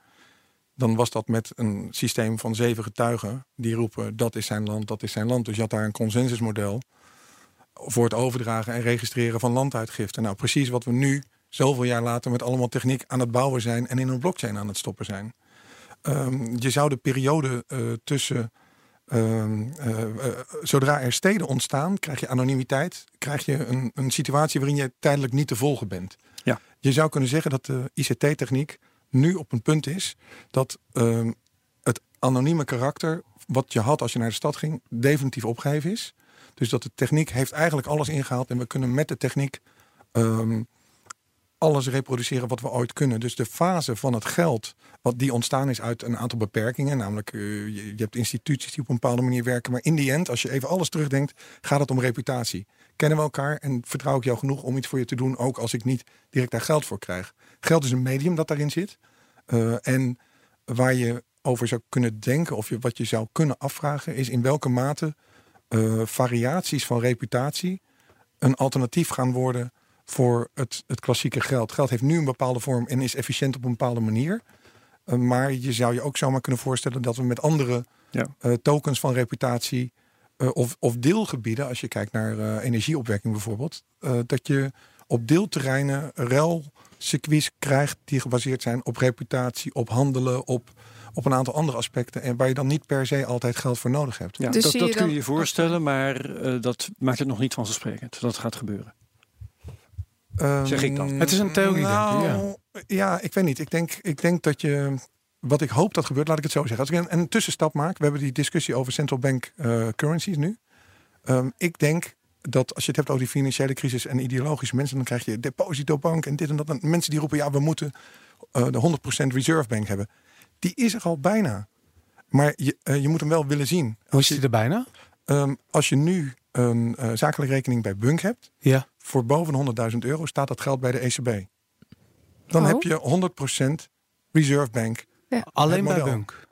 dan was dat met een systeem van zeven getuigen die roepen dat is zijn land, dat is zijn land. Dus je had daar een consensusmodel voor het overdragen en registreren van landuitgifte. Nou, precies wat we nu, zoveel jaar later, met allemaal techniek aan het bouwen zijn en in een blockchain aan het stoppen zijn. Ehm, je zou de periode uh, tussen. Ehm, eh, eh, zodra er steden ontstaan, krijg je anonimiteit. Krijg je een, een situatie waarin je tijdelijk niet te volgen bent. Ja. Je zou kunnen zeggen dat de ICT-techniek nu op een punt is dat ehm, het anonieme karakter. wat je had als je naar de stad ging, definitief opgeheven is. Dus dat de techniek heeft eigenlijk alles ingehaald en we kunnen met de techniek alles reproduceren wat we ooit kunnen. Dus de fase van het geld, wat die ontstaan is uit een aantal beperkingen, namelijk uh, je, hebt instituties die op een bepaalde manier werken, maar in die end, als je even alles terugdenkt, gaat het om reputatie. Kennen we elkaar en vertrouw ik jou genoeg om iets voor je te doen, ook als ik niet direct daar geld voor krijg. Geld is een medium dat daarin zit. Uh, en waar je over zou kunnen denken, of je, wat je zou kunnen afvragen, is in welke mate uh, variaties van reputatie een alternatief gaan worden voor het, het klassieke geld. Geld heeft nu een bepaalde vorm en is efficiënt op een bepaalde manier. Uh, maar je zou je ook zomaar kunnen voorstellen dat we met andere ja. uh, tokens van reputatie uh, of, of deelgebieden, als je kijkt naar energieopwekking bijvoorbeeld, dat je op deelterreinen ruilcircuits krijgt die gebaseerd zijn op reputatie, op handelen, op, op een aantal andere aspecten. En waar je dan niet per se altijd geld voor nodig hebt. Ja, dus dat, dat kun je je voorstellen, maar dat maakt het nog niet vanzelfsprekend dat het gaat gebeuren. Um, zeg ik dan. Het is een theorie, nou, denk ik. Ja. ja, ik weet niet. Ik denk, ik denk dat je. Wat ik hoop dat gebeurt, laat ik het zo zeggen. Als ik een, een tussenstap maak, we hebben die discussie over central bank uh, currencies nu. Um, ik denk dat als je het hebt over die financiële crisis en ideologische mensen, dan krijg je depositobank en dit en dat. En mensen die roepen, ja, we moeten uh, de 100% reserve bank hebben. Die is er al bijna. Maar je, uh, je moet hem wel willen zien. Hoe is die er bijna? Um, als je nu een uh, zakelijke rekening bij Bunk hebt, ja. voor boven 100.000 euro staat dat geld bij de ECB. Dan Oh. heb je 100% reserve bank. Ja. Alleen bij. Bunk.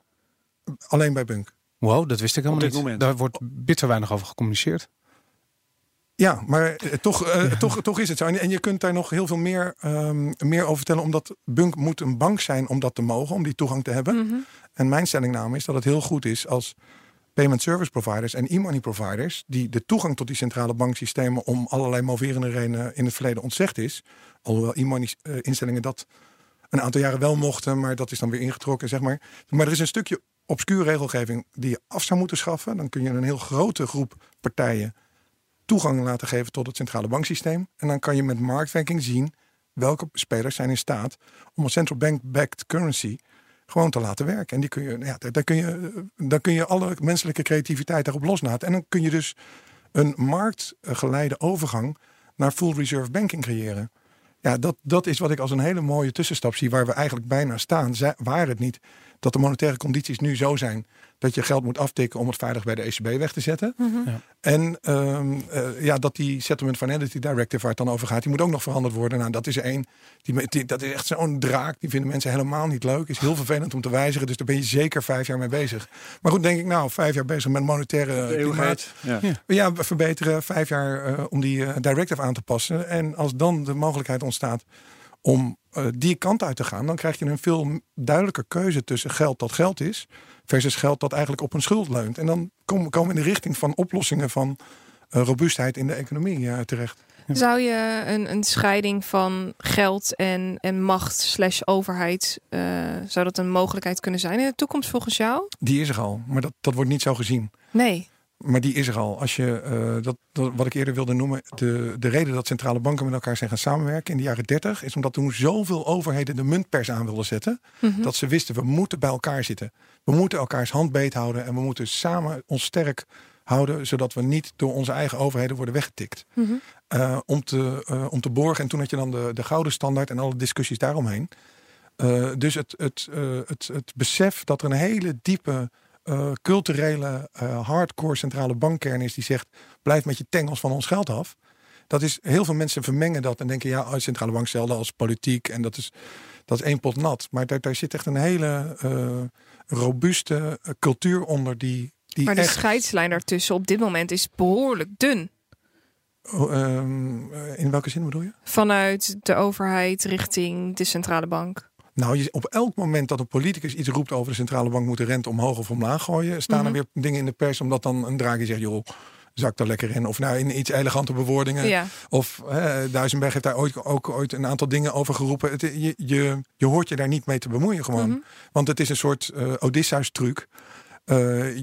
Alleen bij Bunk. Wow, dat wist ik helemaal niet. moment. Daar wordt bitter weinig over gecommuniceerd. Ja, maar eh, toch, eh, toch, toch is het zo. En, en je kunt daar nog heel veel meer, ehm, meer over vertellen. Omdat Bunk moet een bank zijn om dat te mogen, om die toegang te hebben. Mhm. En mijn stellingname is dat het heel goed is als payment service providers en e-money providers, die de toegang tot die centrale banksystemen om allerlei moverende redenen in het verleden ontzegd is. Alhoewel e-money eh, instellingen dat een aantal jaren wel mochten, maar dat is dan weer ingetrokken, zeg maar. Maar er is een stukje obscuur regelgeving die je af zou moeten schaffen. Dan kun je een heel grote groep partijen toegang laten geven tot het centrale banksysteem. En dan kan je met marktwerking zien welke spelers zijn in staat om een central bank-backed currency gewoon te laten werken. En die kun je, ja, daar, daar kun je, dan kun je alle menselijke creativiteit daarop loslaten. En dan kun je dus een marktgeleide overgang naar full reserve banking creëren. Ja, dat, dat is wat ik als een hele mooie tussenstap zie, waar we eigenlijk bijna staan. Waar het niet dat de monetaire condities nu zo zijn dat je geld moet aftikken om het veilig bij de ECB weg te zetten. Ja. En ehm, eh, ja, dat die Settlement Finality Directive waar het dan over gaat, die moet ook nog veranderd worden. Nou, dat is één. Die, die- dat is echt zo'n draak. Die vinden mensen helemaal niet leuk. Is heel vervelend om te wijzigen. Dus daar ben je zeker vijf jaar mee bezig. Maar goed, denk ik, nou, vijf jaar bezig met monetaire klimaat. Ja. Ja. Verbeteren vijf jaar eh, om die eh, directive aan te passen. En als dan de mogelijkheid ontstaat om die kant uit te gaan, dan krijg je een veel duidelijker keuze tussen geld dat geld is, versus geld dat eigenlijk op een schuld leunt. En dan komen komen we in de richting van oplossingen van eh, robuustheid in de economie eh, terecht. Zou je een, een scheiding van geld en, en macht slash overheid, eh, zou dat een mogelijkheid kunnen zijn in de toekomst volgens jou? Die is er al, maar dat, dat wordt niet zo gezien. Nee. Maar die is er al. Als je, eh, dat, dat, wat ik eerder wilde noemen, de, de reden dat centrale banken met elkaar zijn gaan samenwerken in de jaren 30, is omdat toen zoveel overheden de muntpers aan wilden zetten, Mhm. dat ze wisten, we moeten bij elkaar zitten. We moeten elkaars hand beet houden en we moeten samen ons sterk houden, zodat we niet door onze eigen overheden worden weggetikt. Mhm. Eh, om, te, eh, om te borgen. En toen had je dan de, de gouden standaard en alle discussies daaromheen. Dus het, het, het, het besef dat er een hele diepe eh, culturele eh, hardcore centrale bankkern is die zegt: blijf met je tengels van ons geld af. Dat is heel veel mensen vermengen dat en denken: ja, oh, centrale bank hetzelfde als politiek en dat is, dat is één pot nat. Maar daar, daar zit echt een hele eh, robuuste cultuur onder die. die Maar de echt, scheidslijn daartussen op dit moment is behoorlijk dun. Oh, ehm, eh, in welke zin bedoel je? Vanuit de overheid richting de centrale bank. Nou, je, op elk moment dat een politicus iets roept over de centrale bank moet de rente omhoog of omlaag gooien, staan Mhm. er weer dingen in de pers omdat dan een Draghi zegt, joh, zakt er lekker in. Of nou in iets elegante bewoordingen. Ja. Of hè, Duisenberg heeft daar ooit, ook ooit een aantal dingen over geroepen. Het, je, je, je hoort je daar niet mee te bemoeien gewoon. Mhm. Want het is een soort eh Odysseus truc. Eh,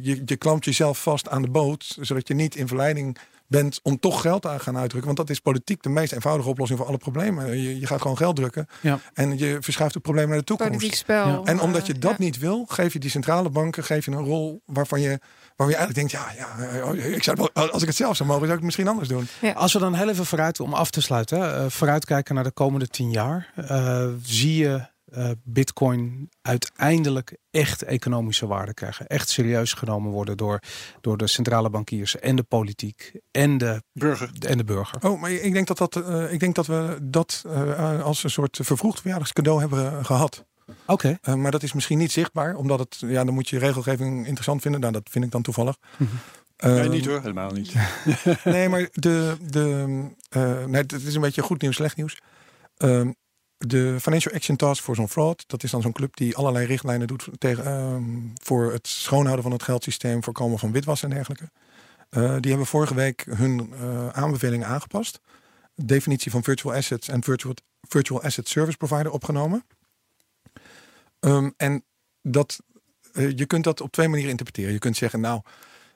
je, je klampt jezelf vast aan de boot, zodat je niet in verleiding bent om toch geld aan gaan uitdrukken. Want dat is politiek de meest eenvoudige oplossing voor alle problemen. Je, je gaat gewoon geld drukken Ja. en je verschuift het probleem naar de toekomst. Politiek spel. Ja. En omdat je dat ja. niet wil, geef je die centrale banken geef je een rol waarvan je, waarvan je eigenlijk denkt, ja, ja oh, ik zou als ik het zelf zou mogen, zou ik het misschien anders doen. Als we dan heel even vooruit, om af te sluiten, hè, eh, vooruitkijken naar de komende tien jaar, eh, zie je eh, Bitcoin uiteindelijk echt economische waarde krijgen. Echt serieus genomen worden door, door de centrale bankiers en de politiek en de, Burger. en de burger. Oh, maar ik denk dat, dat, eh, ik denk dat we dat eh, als een soort vervroegd verjaardagscadeau hebben eh, gehad. Oké. Eh, maar dat is misschien niet zichtbaar, omdat het, ja, dan moet je regelgeving interessant vinden. Nou, dat vind ik dan toevallig. Mhm. Nee, Ehm, niet hoor, helemaal niet. Nee, maar de, de, eh, nee, het is een beetje goed nieuws, slecht nieuws. De Financial Action Task Force on Fraud, dat is dan zo'n club die allerlei richtlijnen doet tegen, ehm, voor het schoonhouden van het geldsysteem, voorkomen van witwassen en dergelijke. Eh, die hebben vorige week hun eh, aanbevelingen aangepast. De definitie van virtual assets en virtual, virtual asset service provider opgenomen. Ehm, en dat, eh, je kunt dat op twee manieren interpreteren. Je kunt zeggen, nou,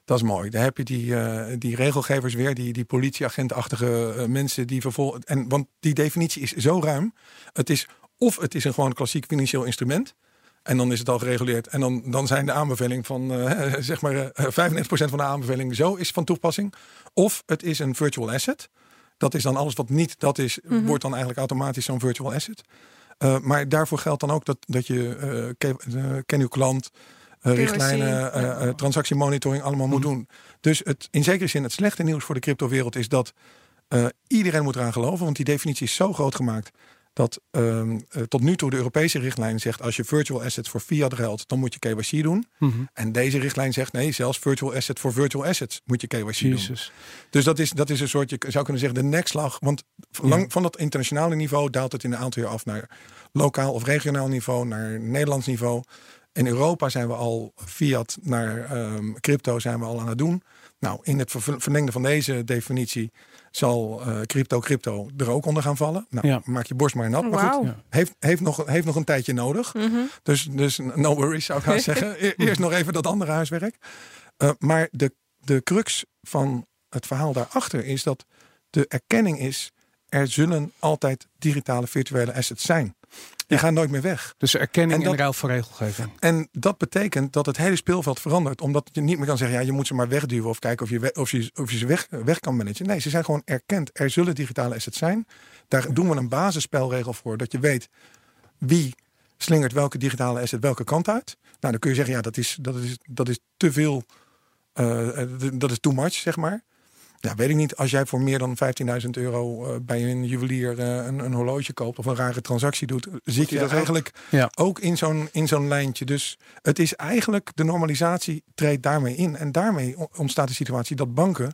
dat is mooi. Daar heb je die, eh, die regelgevers weer, die, die politieagentachtige eh, mensen die vervolgens. En want die definitie is zo ruim. Het is of het is een gewoon klassiek financieel instrument. En dan is het al gereguleerd. En dan, dan zijn de aanbeveling van eh, zeg maar eh, 95% van de aanbeveling zo is van toepassing. Of het is een virtual asset. Dat is dan alles wat niet dat is, Mhm. wordt dan eigenlijk automatisch zo'n virtual asset. Maar daarvoor geldt dan ook dat, dat je ke- eh, ken uw klant, richtlijnen, eh, ja. eh, transactiemonitoring allemaal moet Mhm. doen. Dus het, in zekere zin het slechte nieuws voor de cryptowereld is dat eh, iedereen moet eraan geloven. Want die definitie is zo groot gemaakt dat ehm, eh, tot nu toe de Europese richtlijn zegt als je virtual assets voor fiat geldt, dan moet je KYC doen. Mhm. En deze richtlijn zegt nee, zelfs virtual asset voor virtual assets moet je KYC doen. Jezus. Dus dat is, dat is een soort, je zou kunnen zeggen, de nekslag. Want van, lang, van dat internationale niveau daalt het in een aantal jaar af naar lokaal of regionaal niveau, naar Nederlands niveau. In Europa zijn we al fiat naar ehm, crypto zijn we al aan het doen. Nou, in het ver- verlengde van deze definitie zal eh, crypto crypto er ook onder gaan vallen. Nou, Ja. maak je borst maar nat. Maar goed. Ja. heeft, heeft, nog, heeft nog een tijdje nodig. Mhm. Dus, dus no worries zou ik haast zeggen. E- Eerst nog even dat andere huiswerk. Eh, maar de, de crux van het verhaal daarachter is dat de erkenning is... er zullen altijd digitale virtuele assets zijn. Die gaan nooit meer weg. Dus erkenning En dat- en ruil voor regelgeving. En dat betekent dat het hele speelveld verandert. Omdat je niet meer kan zeggen, ja, je moet ze maar wegduwen... of kijken of je, of je, of je ze weg, weg kan managen. Nee, ze zijn gewoon erkend. Er zullen digitale assets zijn. Daar doen we een basisspelregel voor. Dat je weet wie slingert welke digitale asset welke kant uit. Nou, dan kun je zeggen, ja, dat is, dat is, dat is te veel... eh, eh, dat is too much, zeg maar. Ja, weet ik niet. Als jij voor meer dan 15.000 euro eh, bij een juwelier eh, een, een horloge koopt... of een rare transactie doet... zit je dat eigenlijk Ja. ook in zo'n, in zo'n lijntje. Dus het is eigenlijk, de normalisatie treedt daarmee in. En daarmee ontstaat de situatie dat banken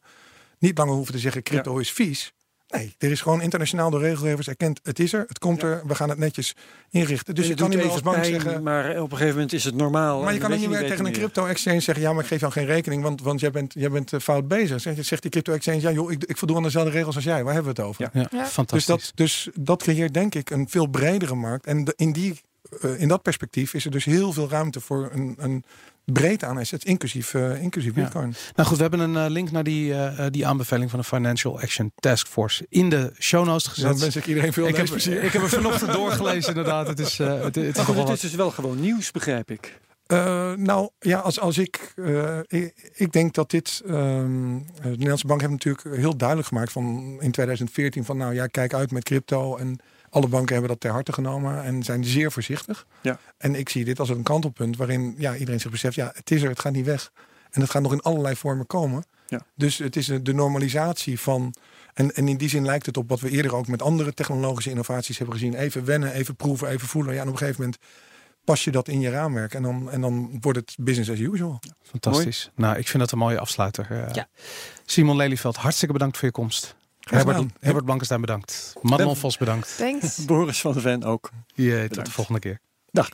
niet langer hoeven te zeggen crypto is vies. Nee, er is gewoon internationaal door regelgevers erkend, het is er, het komt Ja. er, we gaan het netjes inrichten. Dus je kan niet meer als bank pijn, zeggen... Maar op een gegeven moment is het normaal. Maar je kan ook niet meer tegen een crypto-exchange zeggen... ja, maar ik geef jou geen rekening, want, want jij, bent, jij bent eh, fout bezig. Zegt, zegt die crypto-exchange, ja joh, ik, ik voldoe aan dezelfde regels als jij. Waar hebben we het over? Ja. Ja, Ja. Dus fantastisch. dat, dus dat creëert denk ik een veel bredere markt. En de- in, die, eh, in dat perspectief is er dus heel veel ruimte voor een, een breedte aan assets, inclusief, eh, inclusief Ja. Bitcoin. Nou goed, we hebben een eh, link naar die, die aanbeveling van de Financial Action Task Force in de show notes gezet. dan wens ik iedereen veel ik, heb, ik heb er vanochtend doorgelezen inderdaad. Het is, eh, het, het Maar goed, het is dus wel gewoon nieuws, begrijp ik. Eh, nou ja, als, als ik, eh, ik. Ik denk dat dit. ehm, de Nederlandse Bank heeft natuurlijk heel duidelijk gemaakt van in 2014 van nou ja, kijk uit met crypto. En alle banken hebben dat ter harte genomen en zijn zeer voorzichtig. Ja. En ik zie dit als een kantelpunt waarin ja, iedereen zich beseft, ja, het is er, het gaat niet weg. En het gaat nog in allerlei vormen komen. Ja. Dus het is de normalisatie van. En, en in die zin lijkt het op wat we eerder ook met andere technologische innovaties hebben gezien. Even wennen, even proeven, even voelen. Ja, en op een gegeven moment pas je dat in je raamwerk. En dan, en dan wordt het business as usual. Fantastisch. Nou, ik vind dat een mooie afsluiter. eh. Ja. Simon Lelyveld, hartstikke bedankt voor je komst. Herbert, Herbert Blankenstein bedankt. Madelon Vos bedankt. Thanks. Boris van der Ven ook. Je, tot de volgende keer. Dag.